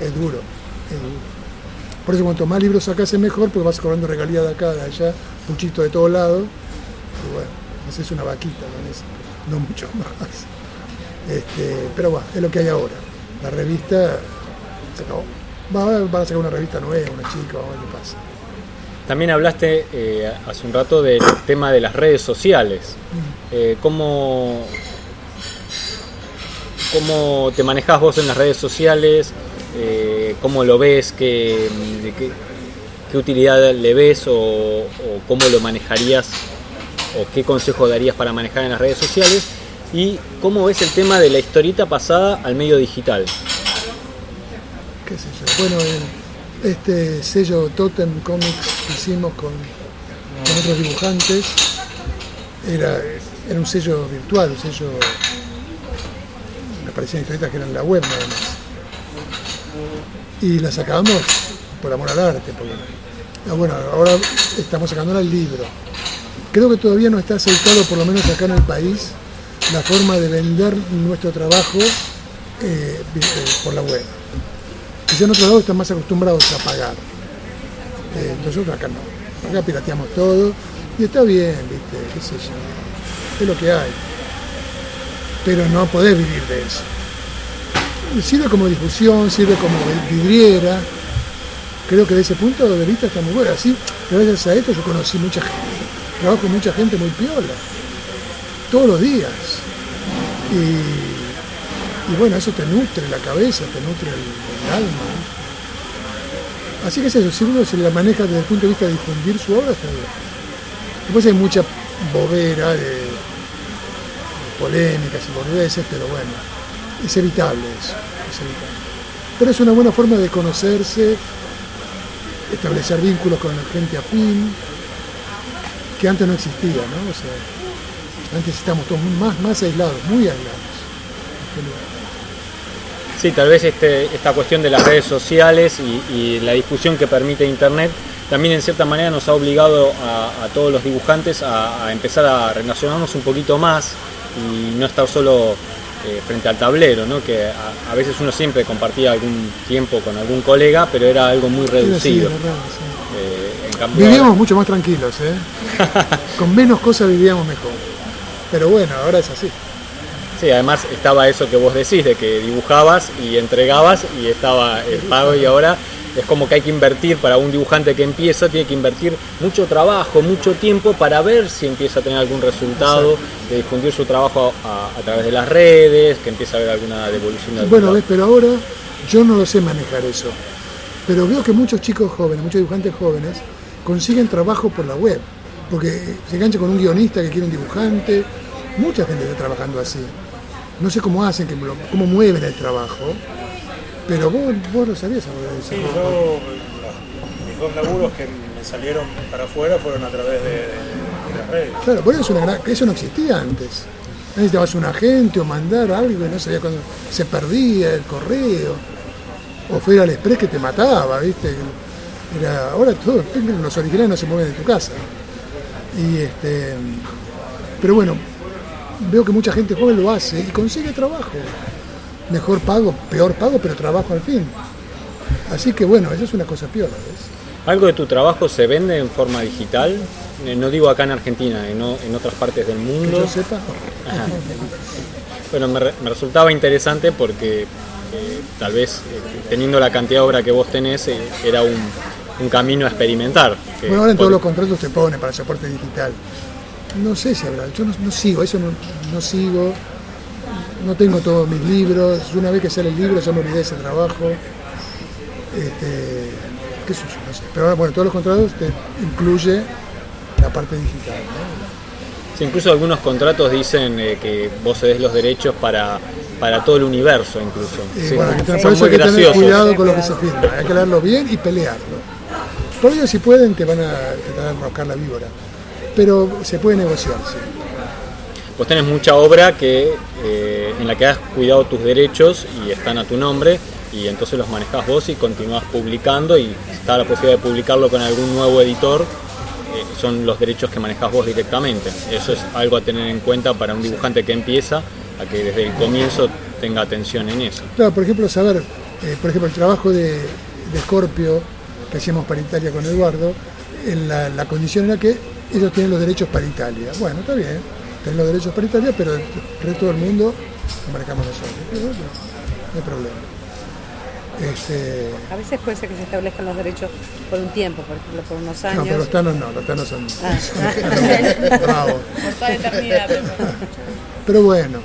es duro, es duro. Por eso cuanto más libros sacas es mejor, porque vas cobrando regalías de acá, de allá, puchito de y bueno, haces una vaquita con eso, no mucho más. Este, pero bueno, es lo que hay ahora. La revista se acabó. Va- Van a sacar una revista nueva, una chica, vamos a ver qué pasa. También hablaste eh, hace un rato del tema de las redes sociales. Eh, ¿cómo, ¿Cómo te manejás vos en las redes sociales? Eh, ¿Cómo lo ves? ¿Qué, de qué, qué utilidad le ves? O, o cómo lo manejarías? ¿O qué consejo darías para manejar en las redes sociales? ¿Y cómo ves el tema de la historieta pasada al medio digital? qué sé yo. Bueno, este sello Totem Comics que hicimos con, otros dibujantes era, era un sello virtual, un sello. Me parecían historietas que eran la web nada más. Y la sacábamos por amor al arte. Porque, ah, bueno, ahora estamos sacándola el libro. Creo que todavía no está aceptado, por lo menos acá en el país, la forma de vender nuestro trabajo eh, por la web. Quizá en otro lado están más acostumbrados a pagar. Eh, nosotros acá no. Acá pirateamos todo y está bien, ¿viste? ¿Qué sé yo? Es lo que hay. Pero no podés vivir de eso. Sirve como difusión, sirve como vidriera. Creo que de ese punto de vista está muy bueno. Así, gracias a esto yo conocí mucha gente. Trabajo con mucha gente muy piola. Todos los días. Y, bueno, eso te nutre la cabeza, te nutre el, alma. Así que es eso, si uno se la maneja desde el punto de vista de difundir su obra, está bien. Después hay mucha bobera de, de polémicas y boludeces, pero bueno, es evitable eso, es evitable. Pero es una buena forma de conocerse, establecer vínculos con la gente afín, que antes no existía, ¿no? O sea, antes estábamos todos más, más aislados, muy aislados. Sí, tal vez este, esta cuestión de las redes sociales y, y la difusión que permite Internet también en cierta manera nos ha obligado a, a todos los dibujantes a, a empezar a relacionarnos un poquito más y no estar solo eh, frente al tablero, ¿no? que a, a veces uno siempre compartía algún tiempo con algún colega, pero era algo muy reducido. sí. Vivíamos mucho más tranquilos, ¿eh? Con menos cosas vivíamos mejor. Pero bueno, ahora es así. Sí, además estaba eso que vos decís, de que dibujabas y entregabas y estaba el pago y ahora es como que hay que invertir para un dibujante que empieza, tiene que invertir mucho trabajo, mucho tiempo para ver si empieza a tener algún resultado, de difundir su trabajo a, a través de las redes, que empieza a haber alguna devolución de Bueno, ves, pero ahora yo no lo sé manejar eso. Pero veo que muchos chicos jóvenes, muchos dibujantes jóvenes, consiguen trabajo por la web. Porque se engancha con un guionista que quiere un dibujante. Mucha gente está trabajando así. No sé cómo hacen, cómo mueven el trabajo. Pero vos, vos lo sabías eso. Sí, ¿no? yo, mis dos laburos que me salieron para afuera fueron a través de, de- de las redes. Claro, por eso, es una gran- eso no existía antes. Necesitabas un agente o mandar algo y no sabía cuándo se perdía el correo. O fuera al express que te mataba, ¿viste? Era, ahora todo, los originales no se mueven de tu casa. Y este, pero bueno, veo que mucha gente joven lo hace y consigue trabajo. Mejor pago, peor pago, pero trabajo al fin. Así que bueno, eso es una cosa piola, ¿ves? ¿Algo de tu trabajo se vende en forma digital? eh, no digo acá en Argentina, en, en otras partes del Que mundo. yo sepa. Bueno, me, re- me resultaba interesante porque eh, tal vez eh, teniendo la cantidad de obra que vos tenés eh, era un, un camino a experimentar. Bueno, ahora en todos los contratos te pone para soporte digital. No sé si habrá, yo no, no sigo, eso no, no sigo. No tengo todos mis libros. Una vez que sale el libro ya me olvidé de ese trabajo. Este, qué sé yo, no sé. Pero ahora, bueno, todos los contratos te incluye la parte digital. ¿no? Sí, incluso algunos contratos dicen eh, que vos cedés los derechos para, para todo el universo, incluso. Y Sí, bueno, son por eso hay que tener cuidado con lo que se firma. Hay que leerlo bien y pelearlo. Ello, si pueden, te van a tratar de enroscar la víbora. Pero se puede negociar, sí. Vos tenés mucha obra que, eh, en la que has cuidado tus derechos y están a tu nombre y entonces los manejás vos y continuás publicando y está la posibilidad de publicarlo con algún nuevo editor. eh, son los derechos que manejás vos directamente. Eso es algo a tener en cuenta para un dibujante que empieza, a que desde el comienzo tenga atención en eso. Claro, por ejemplo, saber, eh, por ejemplo, el trabajo de, de Scorpio que hacíamos para Italia con Eduardo, en la, la condición era que ellos tienen los derechos para Italia. Bueno, está bien, tienen los derechos para Italia, pero el resto del mundo lo manejamos nosotros. Bueno, no hay problema. Este, A veces puede ser que se establezcan los derechos por un tiempo, por ejemplo, por unos no, años. pero los tanos no, los tanos son, Ah. son bravos. Por toda la eternidad. Pero bueno,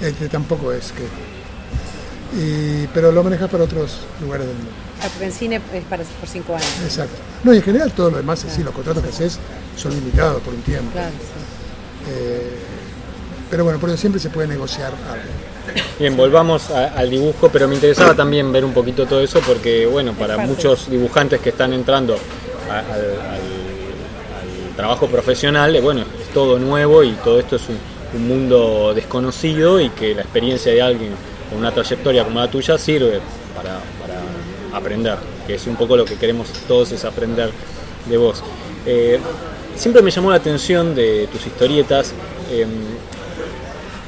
este, tampoco es que... y- pero lo manejas para otros lugares del mundo. Ah, porque en cine es para por cinco años. Exacto. No, y en general todo lo demás, sí, los contratos que haces son limitados por un tiempo. Claro, sí. Eh, pero bueno, por eso siempre se puede negociar algo. Bien, volvamos a- al dibujo, pero me interesaba también ver un poquito todo eso porque, bueno, para muchos dibujantes que están entrando a- al, al- al trabajo profesional, eh, bueno, es todo nuevo y todo esto es un, un mundo desconocido y que la experiencia de alguien con una trayectoria como la tuya sirve para, para aprender, que es un poco lo que queremos todos es aprender de vos. Eh, siempre me llamó la atención de tus historietas. em,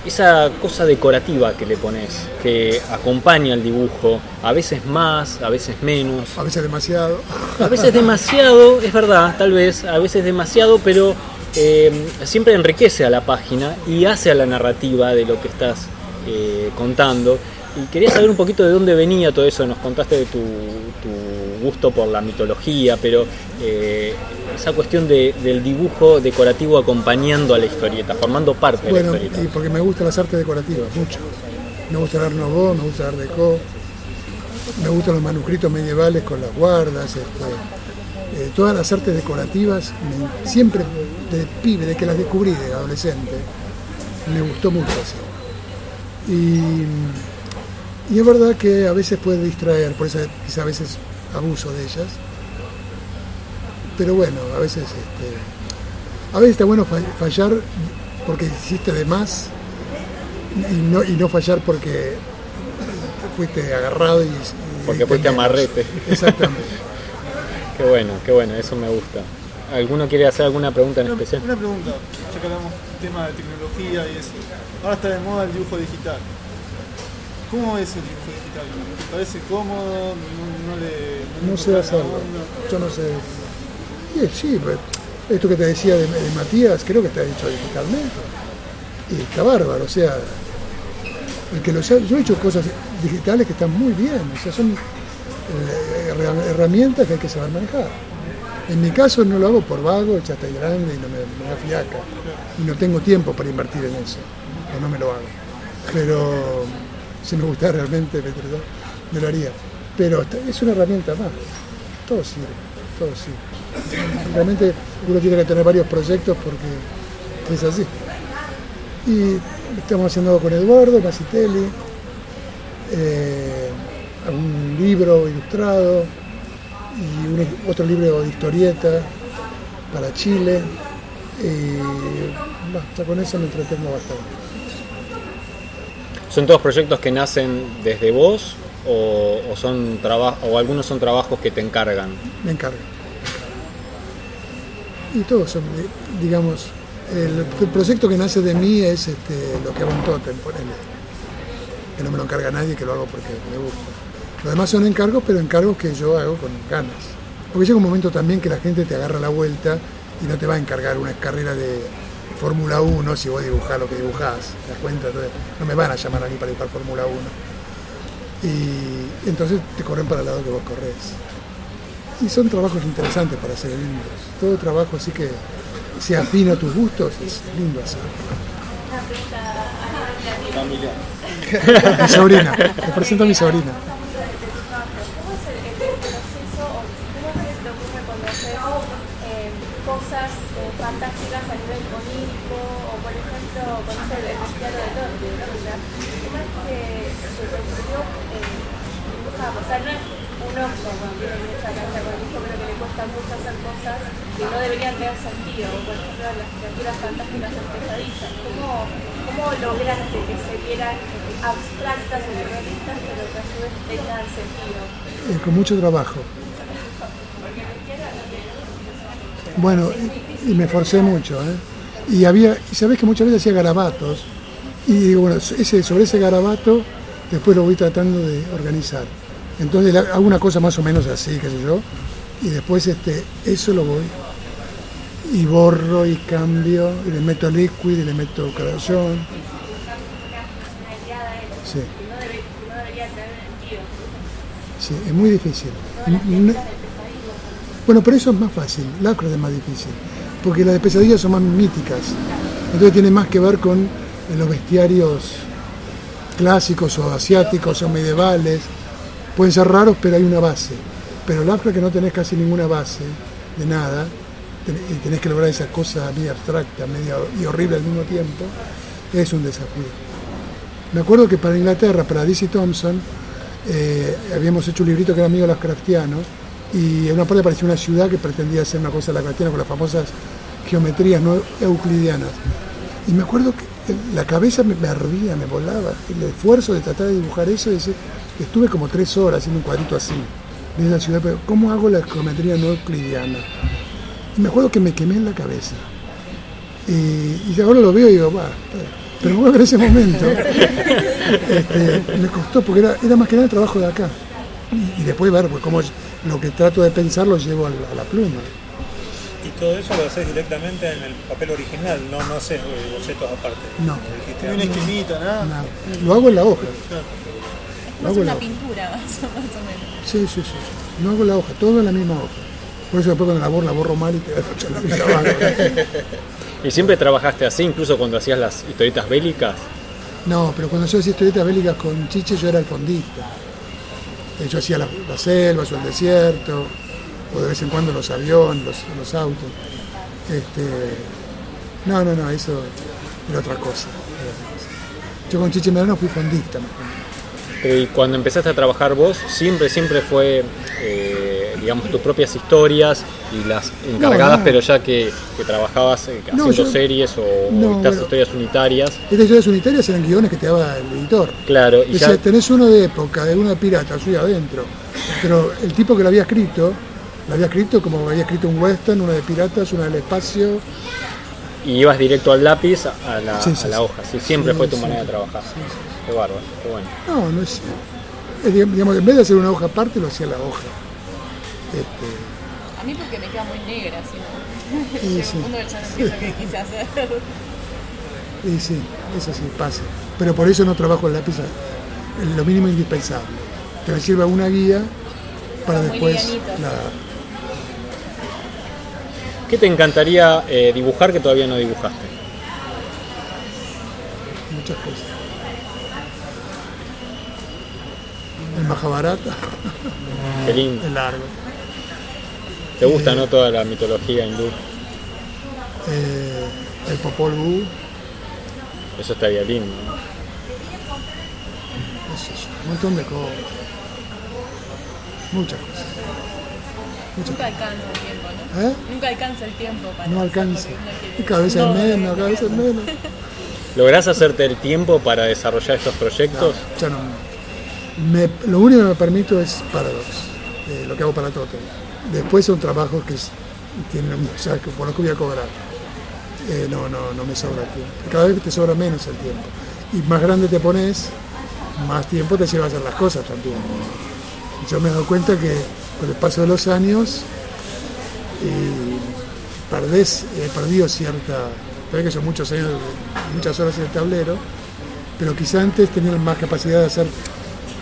esa cosa decorativa que le pones, que acompaña el dibujo, a veces más, a veces menos, A veces demasiado. a veces demasiado, es verdad, tal vez, a veces demasiado, pero eh, siempre enriquece a la página y hace a la narrativa de lo que estás eh, contando. Y quería saber un poquito de dónde venía todo eso, nos contaste de tu, tu gusto por la mitología, pero eh, esa cuestión de- del dibujo decorativo acompañando a la historieta, formando parte Bueno, de la historieta. y porque me gustan las artes decorativas, mucho. Me gusta el Art Nouveau, me gusta el Art Deco, me gustan los manuscritos medievales con las guardas, este, eh, todas las artes decorativas, me- siempre de pibe, de que las descubrí de adolescente, me gustó mucho eso. Y, y es verdad que a veces puede distraer, por eso quizá a veces abuso de ellas. Pero bueno, a veces este, a veces está bueno fa- fallar porque hiciste de más y no, y no fallar porque fuiste agarrado y, y Porque fuiste menos. amarrete. Exactamente. Qué bueno, qué bueno, eso me gusta. ¿Alguno quiere hacer alguna pregunta en Una, especial? una pregunta, ya que hablamos del tema de tecnología y eso. Ahora está de moda el dibujo digital. ¿Cómo es el dibujo digital? ¿Te parece cómodo? ¿No, no le, No sé hacerlo. onda? Yo no sé. Sí, sí, pues, esto que te decía de, de Matías, creo que está hecho digitalmente. Y está bárbaro, o sea, el que lo yo he hecho cosas digitales que están muy bien, o sea, son eh, herra- herramientas que hay que saber manejar. En mi caso no lo hago por vago, ya estoy grande y no me, me da fiaca. Y no tengo tiempo para invertir en eso, no me lo hago. Pero si me gustara realmente, me, me lo haría. Pero es una herramienta más. Todo sirve, todo sirve. Realmente uno tiene que tener varios proyectos porque es así. Y estamos haciendo con Eduardo Masitelli, eh, un libro ilustrado y otro libro de historieta para Chile. Y ya con eso me entretengo bastante. ¿Son todos proyectos que nacen desde vos o, o son o algunos son trabajos que te encargan? me encargo. Y todos son, eh, digamos, el, proyecto que nace de mí es este, lo que hago en Totem. Que no me lo encarga nadie, que lo hago porque me gusta. Lo demás son encargos, pero encargos que yo hago con ganas. Porque llega un momento también que la gente te agarra la vuelta y no te va a encargar una carrera de Fórmula 1 si vos dibujás lo que dibujás, ¿te das cuenta? Entonces, no me van a llamar a mí para dibujar Fórmula 1. Y entonces te corren para el lado que vos corres. Y son trabajos interesantes para hacer lindos. Todo trabajo así que sea afino a tus gustos es lindo hacer. Mi sobrina, te presento a mi sobrina. ¿Cómo es el, el proceso o cómo se te ocurre cuando haces eh, cosas eh, nivel onírico o por ejemplo conocer el cristiano de Torre, ¿no? O sea, ¿cómo es que se eh, dibujar? O sea, no es uno como tiene mucha cancha con el hijo, pero que le cuesta mucho hacer cosas que no deberían tener sentido, por ejemplo las criaturas fantásticas en pesadillas. ¿Cómo, ¿Cómo lograste que se vieran abstractas o surrealistas, pero que a su vez tengan sentido? Eh, con mucho trabajo. Bueno, y, y me esforcé mucho, ¿eh? Y había, y sabés que muchas veces hacía garabatos, y digo, bueno, ese, sobre ese garabato después lo voy tratando de organizar. Entonces hago una cosa más o menos así, qué sé yo, y después este, eso lo voy y borro y cambio, y le meto liquid, y le meto crayón. Sí. Sí, es muy difícil. No- bueno, pero eso es más fácil, Lovecraft es más difícil, porque las de pesadillas son más míticas, entonces tiene más que ver con eh, los bestiarios clásicos o asiáticos o medievales, pueden ser raros pero hay una base, pero Lovecraft que no tenés casi ninguna base de nada, y tenés que lograr esa cosa media abstracta media, y horrible al mismo tiempo, es un desafío. Me acuerdo que para Inglaterra, para DC Thompson, eh, habíamos hecho un librito que era amigo de los craftianos y en una parte apareció una ciudad que pretendía ser una cosa de la craftiana con las famosas geometrías no euclidianas. Y me acuerdo que la cabeza me, me ardía, me volaba. El esfuerzo de tratar de dibujar eso, ese- estuve como tres horas haciendo un cuadrito así, de esa ciudad, pero ¿cómo hago la geometría no euclidiana? Y me acuerdo que me quemé en la cabeza. Y, y ahora lo veo y digo, va, está bien". pero bueno, en ese momento este, me costó, porque era, era más que nada el trabajo de acá. Y, y después ver pues, cómo es- lo que trato de pensar lo llevo a la, a la pluma. Y todo eso lo haces directamente en el papel original, no, no haces eh, bocetos aparte. No. Ni una esquinita, nada. Nada. Lo hago en la hoja. Lo hago en la una hoja. pintura, más, o menos. Sí, sí, sí. sí. No hago en la hoja, todo en la misma hoja. Por eso después cuando la borro, la borro mal y te da la. ¿Y siempre trabajaste así, incluso cuando hacías las historietas bélicas? No, pero cuando yo hacía historietas bélicas con Chiche yo era el fondista. Yo hacía la- las selvas o el desierto, o de vez en cuando los aviones, los, autos. Este, no, no, no, eso era otra cosa. Yo con Chiche Medrano fui fondista. más y cuando empezaste a trabajar vos, siempre, siempre fue, eh, digamos, tus propias historias y las encargadas, no. pero ya que, que trabajabas eh, No, haciendo yo- series o no, estas historias unitarias, Estas historias unitarias eran guiones que te daba el editor. claro, y Decía, ya, tenés uno de época, de uno de pirata, soy adentro. Pero el tipo que lo había escrito, lo había escrito como había escrito un western, una de piratas, una del espacio. y ibas directo al lápiz a la, Sí, sí, a la sí. hoja, sí, siempre fue tu manera de trabajar. Qué bárbaro, qué bueno. No, no es, digamos, en vez de hacer una hoja aparte, lo hacía la hoja. Este, A mí porque me queda muy negra, si no. Sí, que ya no qué quise hacer. y sí, eso sí, pasa. Pero por eso no trabajo el lápiz lo mínimo indispensable. Que me sirva una guía para después. la- ¿Qué te encantaría eh, dibujar que todavía no dibujaste? muchas cosas. El Mahabharata Qué lindo. es largo. ¿Te gusta, no, toda la mitología hindú? Eh, el Popol Vuh, Eso estaría lindo. ¿no? yo, un montón de cosas. Muchas cosas. Muchas Nunca cosas. alcanza el tiempo, ¿no? ¿Eh? Nunca alcanza el tiempo para No alcanza. cada vez es No, menos, cada vez es menos. ¿Lográs hacerte el tiempo para desarrollar estos proyectos? Ya no. Me- lo único que me permito es Paradox, eh, lo que hago para Totem. Después son trabajos que tienen, o sea, que por los que voy a cobrar. Eh, no, no, no me sobra tiempo. Cada vez te sobra menos el tiempo. Y más grande te pones, más tiempo te lleva a hacer las cosas también. Yo me he dado cuenta que con el paso de los años, perdés, he perdido cierta, todavía que son muchos años, muchas horas en el tablero, pero quizá antes tenía más capacidad de hacer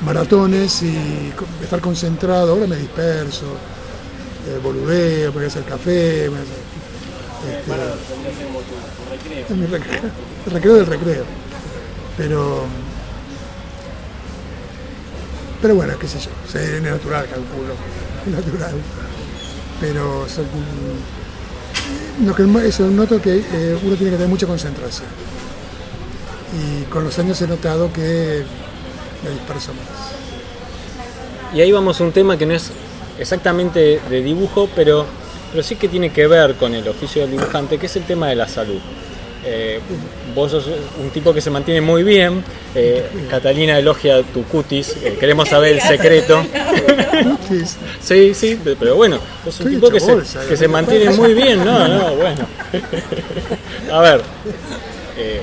maratones y estar concentrado, ahora me disperso, eh, boludeo, me voy a hacer café, este, es mi recreo, el recreo del recreo. Pero. Pero bueno, qué sé yo, es natural, calculo. Es natural. Pero más- eso noto que eh, uno tiene que tener mucha concentración. Y con los años he notado que me disperso más. Y ahí vamos a un tema que no es exactamente de dibujo, pero, pero sí que tiene que ver con el oficio del dibujante, que es el tema de la salud. Eh, vos sos un tipo que se mantiene muy bien. eh, Catalina elogia tu cutis. eh, queremos saber el secreto. Cutis. Sí, sí, pe- pero bueno, sos un tipo que se, que se mantiene muy bien. No, no, bueno. A ver. eh,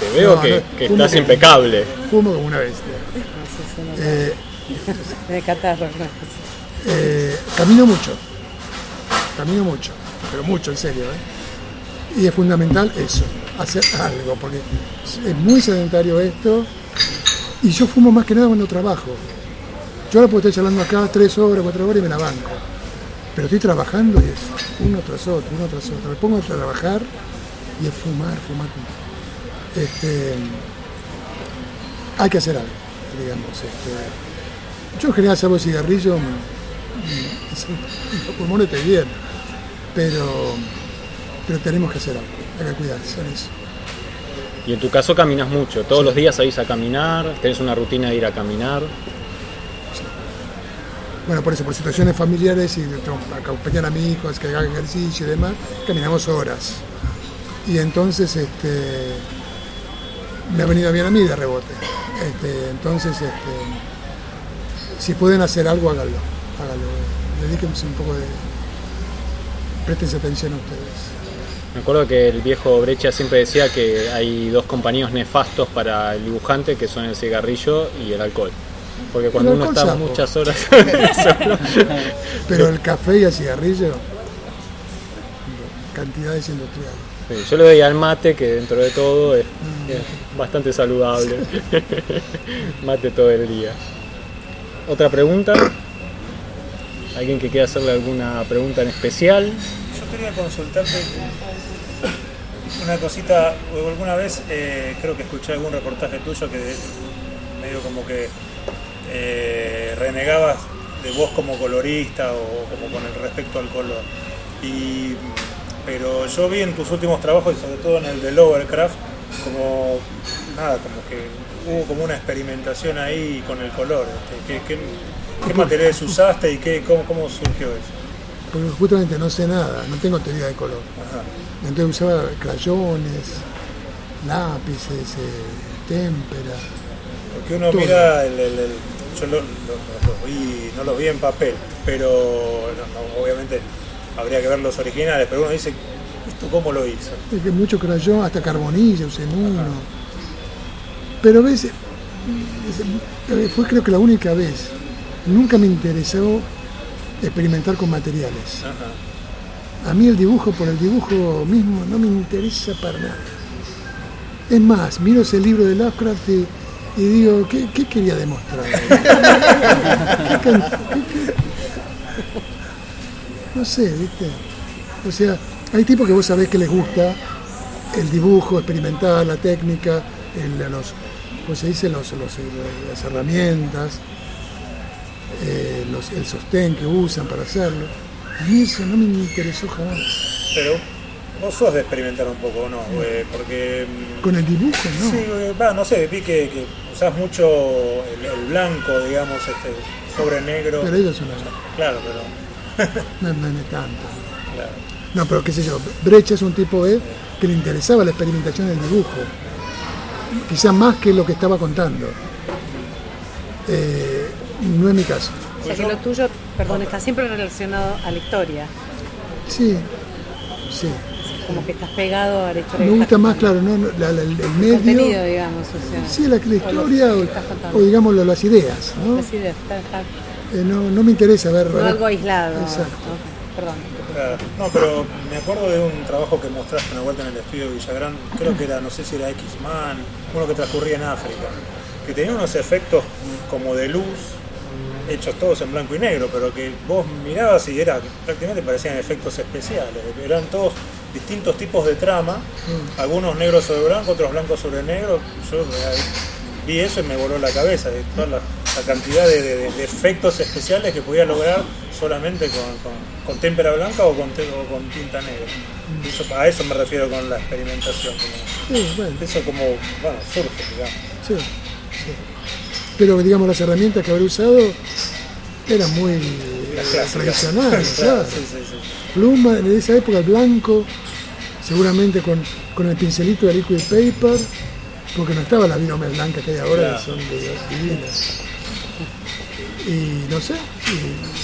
te veo No, que, no, que fumo estás impecable. Fumo como una bestia. Eh, De catarro. Eh, camino mucho, camino mucho, pero mucho, en serio. ¿eh? Y es fundamental eso, hacer algo, porque es muy sedentario esto. Y yo fumo más que nada cuando trabajo. Yo ahora puedo estar charlando acá tres horas, cuatro horas y me la banco. Pero estoy trabajando y es uno tras otro, uno tras otro. Me pongo a trabajar y es fumar, fumar, fumar. Este, hay que hacer algo, digamos. Este, yo en general salvo cigarrillo, los pulmones te bien, pero, pero tenemos que hacer algo, hay que cuidarse en eso. Y en tu caso caminas mucho. Todos los días salís a caminar. Tenés una rutina de ir a caminar. Bueno, por eso, por situaciones familiares y acompañar a mi hijo, es que haga ejercicio y demás, caminamos horas. Y entonces este, me ha venido bien a mí de rebote. Este, entonces, este, si pueden hacer algo, háganlo. Háganlo. Dedíquense un poco de... Préstense atención a ustedes. Me acuerdo que el viejo Brecha siempre decía que hay dos compañeros nefastos para el dibujante, que son el cigarrillo y el alcohol. Porque cuando uno está muchas horas solo, Pero el café y el cigarrillo, cantidades industriales. Sí, Yo le doy al mate, que dentro de todo es, es bastante saludable. mate todo el día. ¿Otra pregunta? ¿Alguien que quiera hacerle alguna pregunta en especial? Yo quería consultarte una cosita, alguna vez eh, creo que escuché algún reportaje tuyo que medio como que eh, renegabas de vos como colorista o como con el respecto al color. Y, pero yo vi en tus últimos trabajos y sobre todo en el de Lovercraft como nada, como que hubo como una experimentación ahí con el color. Este, ¿qué, qué, qué materiales usaste y qué, cómo, cómo surgió eso? Porque justamente no sé nada, no tengo teoría de color. Ajá. Entonces usaba crayones, lápices, eh, témpera. Porque uno Todo. mira el, el- el- yo lo, lo- lo- lo vi, no lo vi en papel, pero no, no, obviamente habría que ver los originales, pero uno dice, ¿esto cómo lo hizo? Es que mucho crayón, hasta carbonilla usé en uno. Pero ves, eh, eh, fue creo que la única vez. Nunca me interesó experimentar con materiales. Ajá. A mí el dibujo por el dibujo mismo no me interesa para nada. Es más, miro ese libro de Lovecraft y, y digo, ¿qué, qué quería demostrar? No sé, ¿viste? O sea, hay tipos que vos sabés que les gusta el dibujo, experimentar la técnica, el- los, ¿cómo se dice? Los, los- las herramientas, eh, los- el sostén que usan para hacerlo. Mí eso no me interesó jamás. Pero vos sos de experimentar un poco, ¿no? Eh, porque... mm, Con el dibujo, ¿no? Sí, eh, va, no sé, vi que, que usás mucho el, el blanco, digamos, este, sobre negro. Pero ellos son Claro, pero... no, no, no es tanto. Claro. No, pero qué sé yo, Brecha es un tipo que le interesaba la experimentación del dibujo, quizá más que lo que estaba contando. Eh, no es mi caso. O sea que lo tuyo, perdón, está siempre relacionado a la historia. Sí, sí. Como que estás pegado a la historia. Me gusta más, claro, no, la- la- el, el El medio. contenido, digamos. O sea, Sí, la, historia o, o digamos las ideas, ¿no? Las ideas, está- está- Eh, no, no me interesa ver. no algo aislado. Exacto. Ok, Perdón. Claro. No, pero me acuerdo de un trabajo que mostraste una vuelta en el estudio de Villagrán, creo que era, no sé si era X-Man, uno que transcurría en África, que tenía unos efectos como de luz, hechos todos en blanco y negro, pero que vos mirabas y era prácticamente parecían efectos especiales, eran todos distintos tipos de trama, algunos negros sobre blanco, otros blancos sobre negro, yo eh, vi eso y me voló la cabeza, de toda la, la cantidad de, de- de efectos especiales que podía lograr solamente con, con- con témpera blanca o con, te- o con tinta negra. Eso- a eso me refiero con la experimentación. como- Sí, bueno, eso como, bueno, surge, digamos. sí, sí. Pero digamos las herramientas que habré usado eran muy eh, tradicionales, Claro, sí, sí, sí. Pluma, en esa época el blanco, seguramente con, con el pincelito de liquid paper, porque no estaba la virome blanca que hay ahora, Claro. que son de- divinas. Y no sé,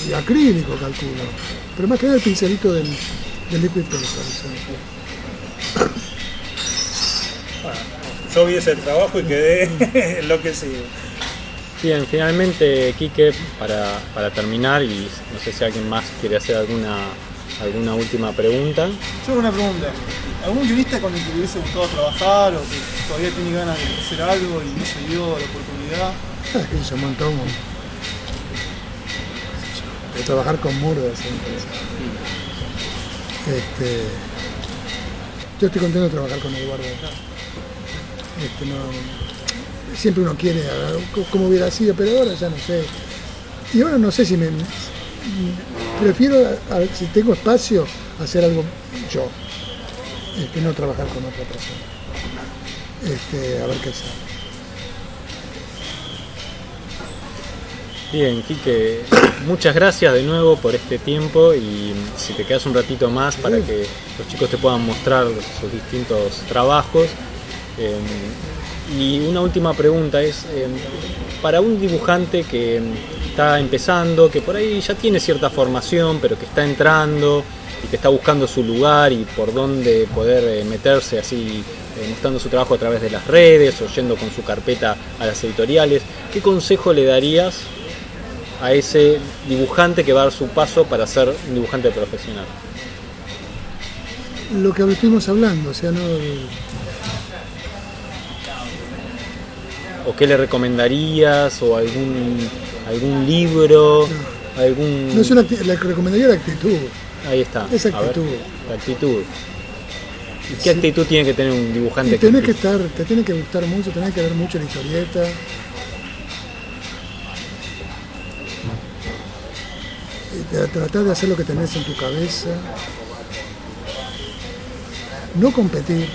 y, y acrílico calculo. Pero más que nada el pincelito del, del liquid paper. Bueno, yo vi ese trabajo y quedé enloquecido. Bien, finalmente, Quique, para, para terminar, y no sé si alguien más quiere hacer alguna, alguna última pregunta. Yo hago una pregunta. ¿Algún guionista con el que le hubiese gustado trabajar o que todavía tiene ganas de hacer algo y no se dio la oportunidad? Ah, que se montó un de trabajar con Murdas este yo estoy contento de trabajar con Eduardo acá este, no, siempre uno quiere como hubiera sido pero ahora ya no sé. Y ahora no sé si me prefiero a- a- si tengo espacio hacer algo yo este, no trabajar con otra persona. Este, a ver qué sale Bien, Quique, muchas gracias de nuevo por este tiempo y si te quedas un ratito más para que los chicos te puedan mostrar sus distintos trabajos. Eh, y una última pregunta es, eh, para un dibujante que está empezando, que por ahí ya tiene cierta formación, pero que está entrando y que está buscando su lugar y por dónde poder eh, meterse así, eh, mostrando su trabajo a través de las redes o yendo con su carpeta a las editoriales, ¿qué consejo le darías a ese dibujante que va a dar su paso para ser un dibujante profesional? lo que estuvimos hablando, o sea, no, ¿O qué le recomendarías? ¿O algún, algún libro? ¿Algún... no es una, le recomendaría la actitud. Ahí está. Esa ver, actitud. la actitud. ¿Y qué actitud tiene que tener un dibujante? Y tenés que estar, te tiene que gustar mucho, tenés que ver mucho la historieta. Tratar de hacer lo que tenés en tu cabeza. No competir,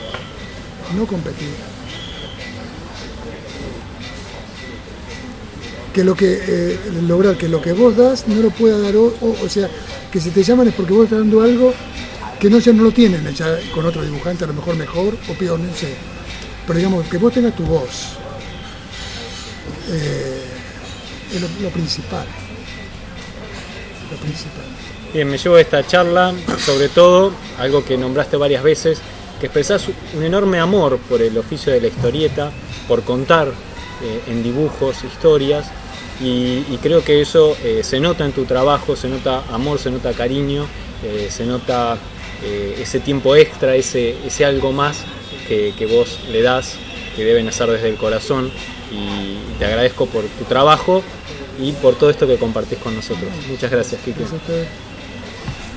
no competir. Que lo que eh, lograr que lo que vos das no lo pueda dar o, o, sea, que si te llaman es porque vos estás dando algo que no ya no lo tienen ya con otro dibujante, a lo mejor mejor o peor, no sé. Pero digamos, que vos tengas tu voz. eh, es lo, principal. Lo principal. Bien, me llevo de esta charla, sobre todo, algo que nombraste varias veces, que expresás un enorme amor por el oficio de la historieta, por contar eh, en dibujos historias, y, creo que eso eh, se nota en tu trabajo, se nota amor, se nota cariño, eh, se nota eh, ese tiempo extra, ese, ese algo más que, vos le das, que deben hacer desde el corazón, y te agradezco por tu trabajo y por todo esto que compartís con nosotros. Muchas gracias, está-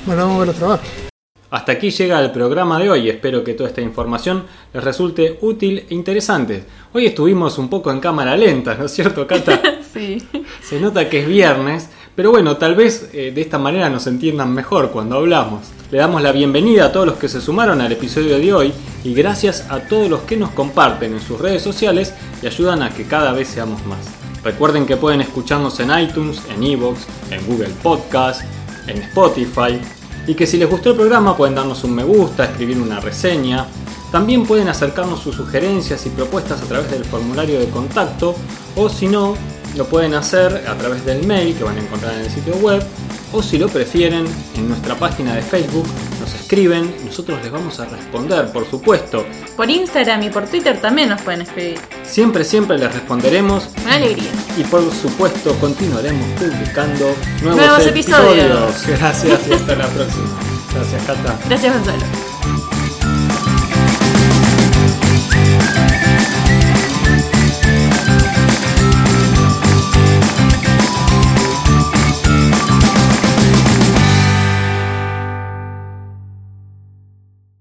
Bueno, vamos a ver los trabajos. Hasta aquí llega el programa de hoy, espero que toda esta información les resulte útil e interesante. Hoy estuvimos un poco en cámara lenta, ¿no es cierto, Cata? Sí. Se nota que es viernes, pero bueno, tal vez eh, de esta manera nos entiendan mejor cuando hablamos. Le damos la bienvenida a todos los que se sumaron al episodio de hoy y gracias a todos los que nos comparten en sus redes sociales y ayudan a que cada vez seamos más. Recuerden que pueden escucharnos en iTunes, en Evox, en Google Podcast, en Spotify y que si les gustó el programa pueden darnos un me gusta, escribir una reseña. También pueden acercarnos sus sugerencias y propuestas a través del formulario de contacto o si no, lo pueden hacer a través del mail que van a encontrar en el sitio web o si lo prefieren en nuestra página de Facebook nos escriben, nosotros les vamos a responder, por supuesto. Por Instagram y por Twitter también nos pueden escribir. Siempre, siempre les responderemos Con alegría. y por supuesto continuaremos publicando nuevos, Nuevos episodios. Gracias y hasta la próxima. Gracias, Cata. Gracias, Gonzalo.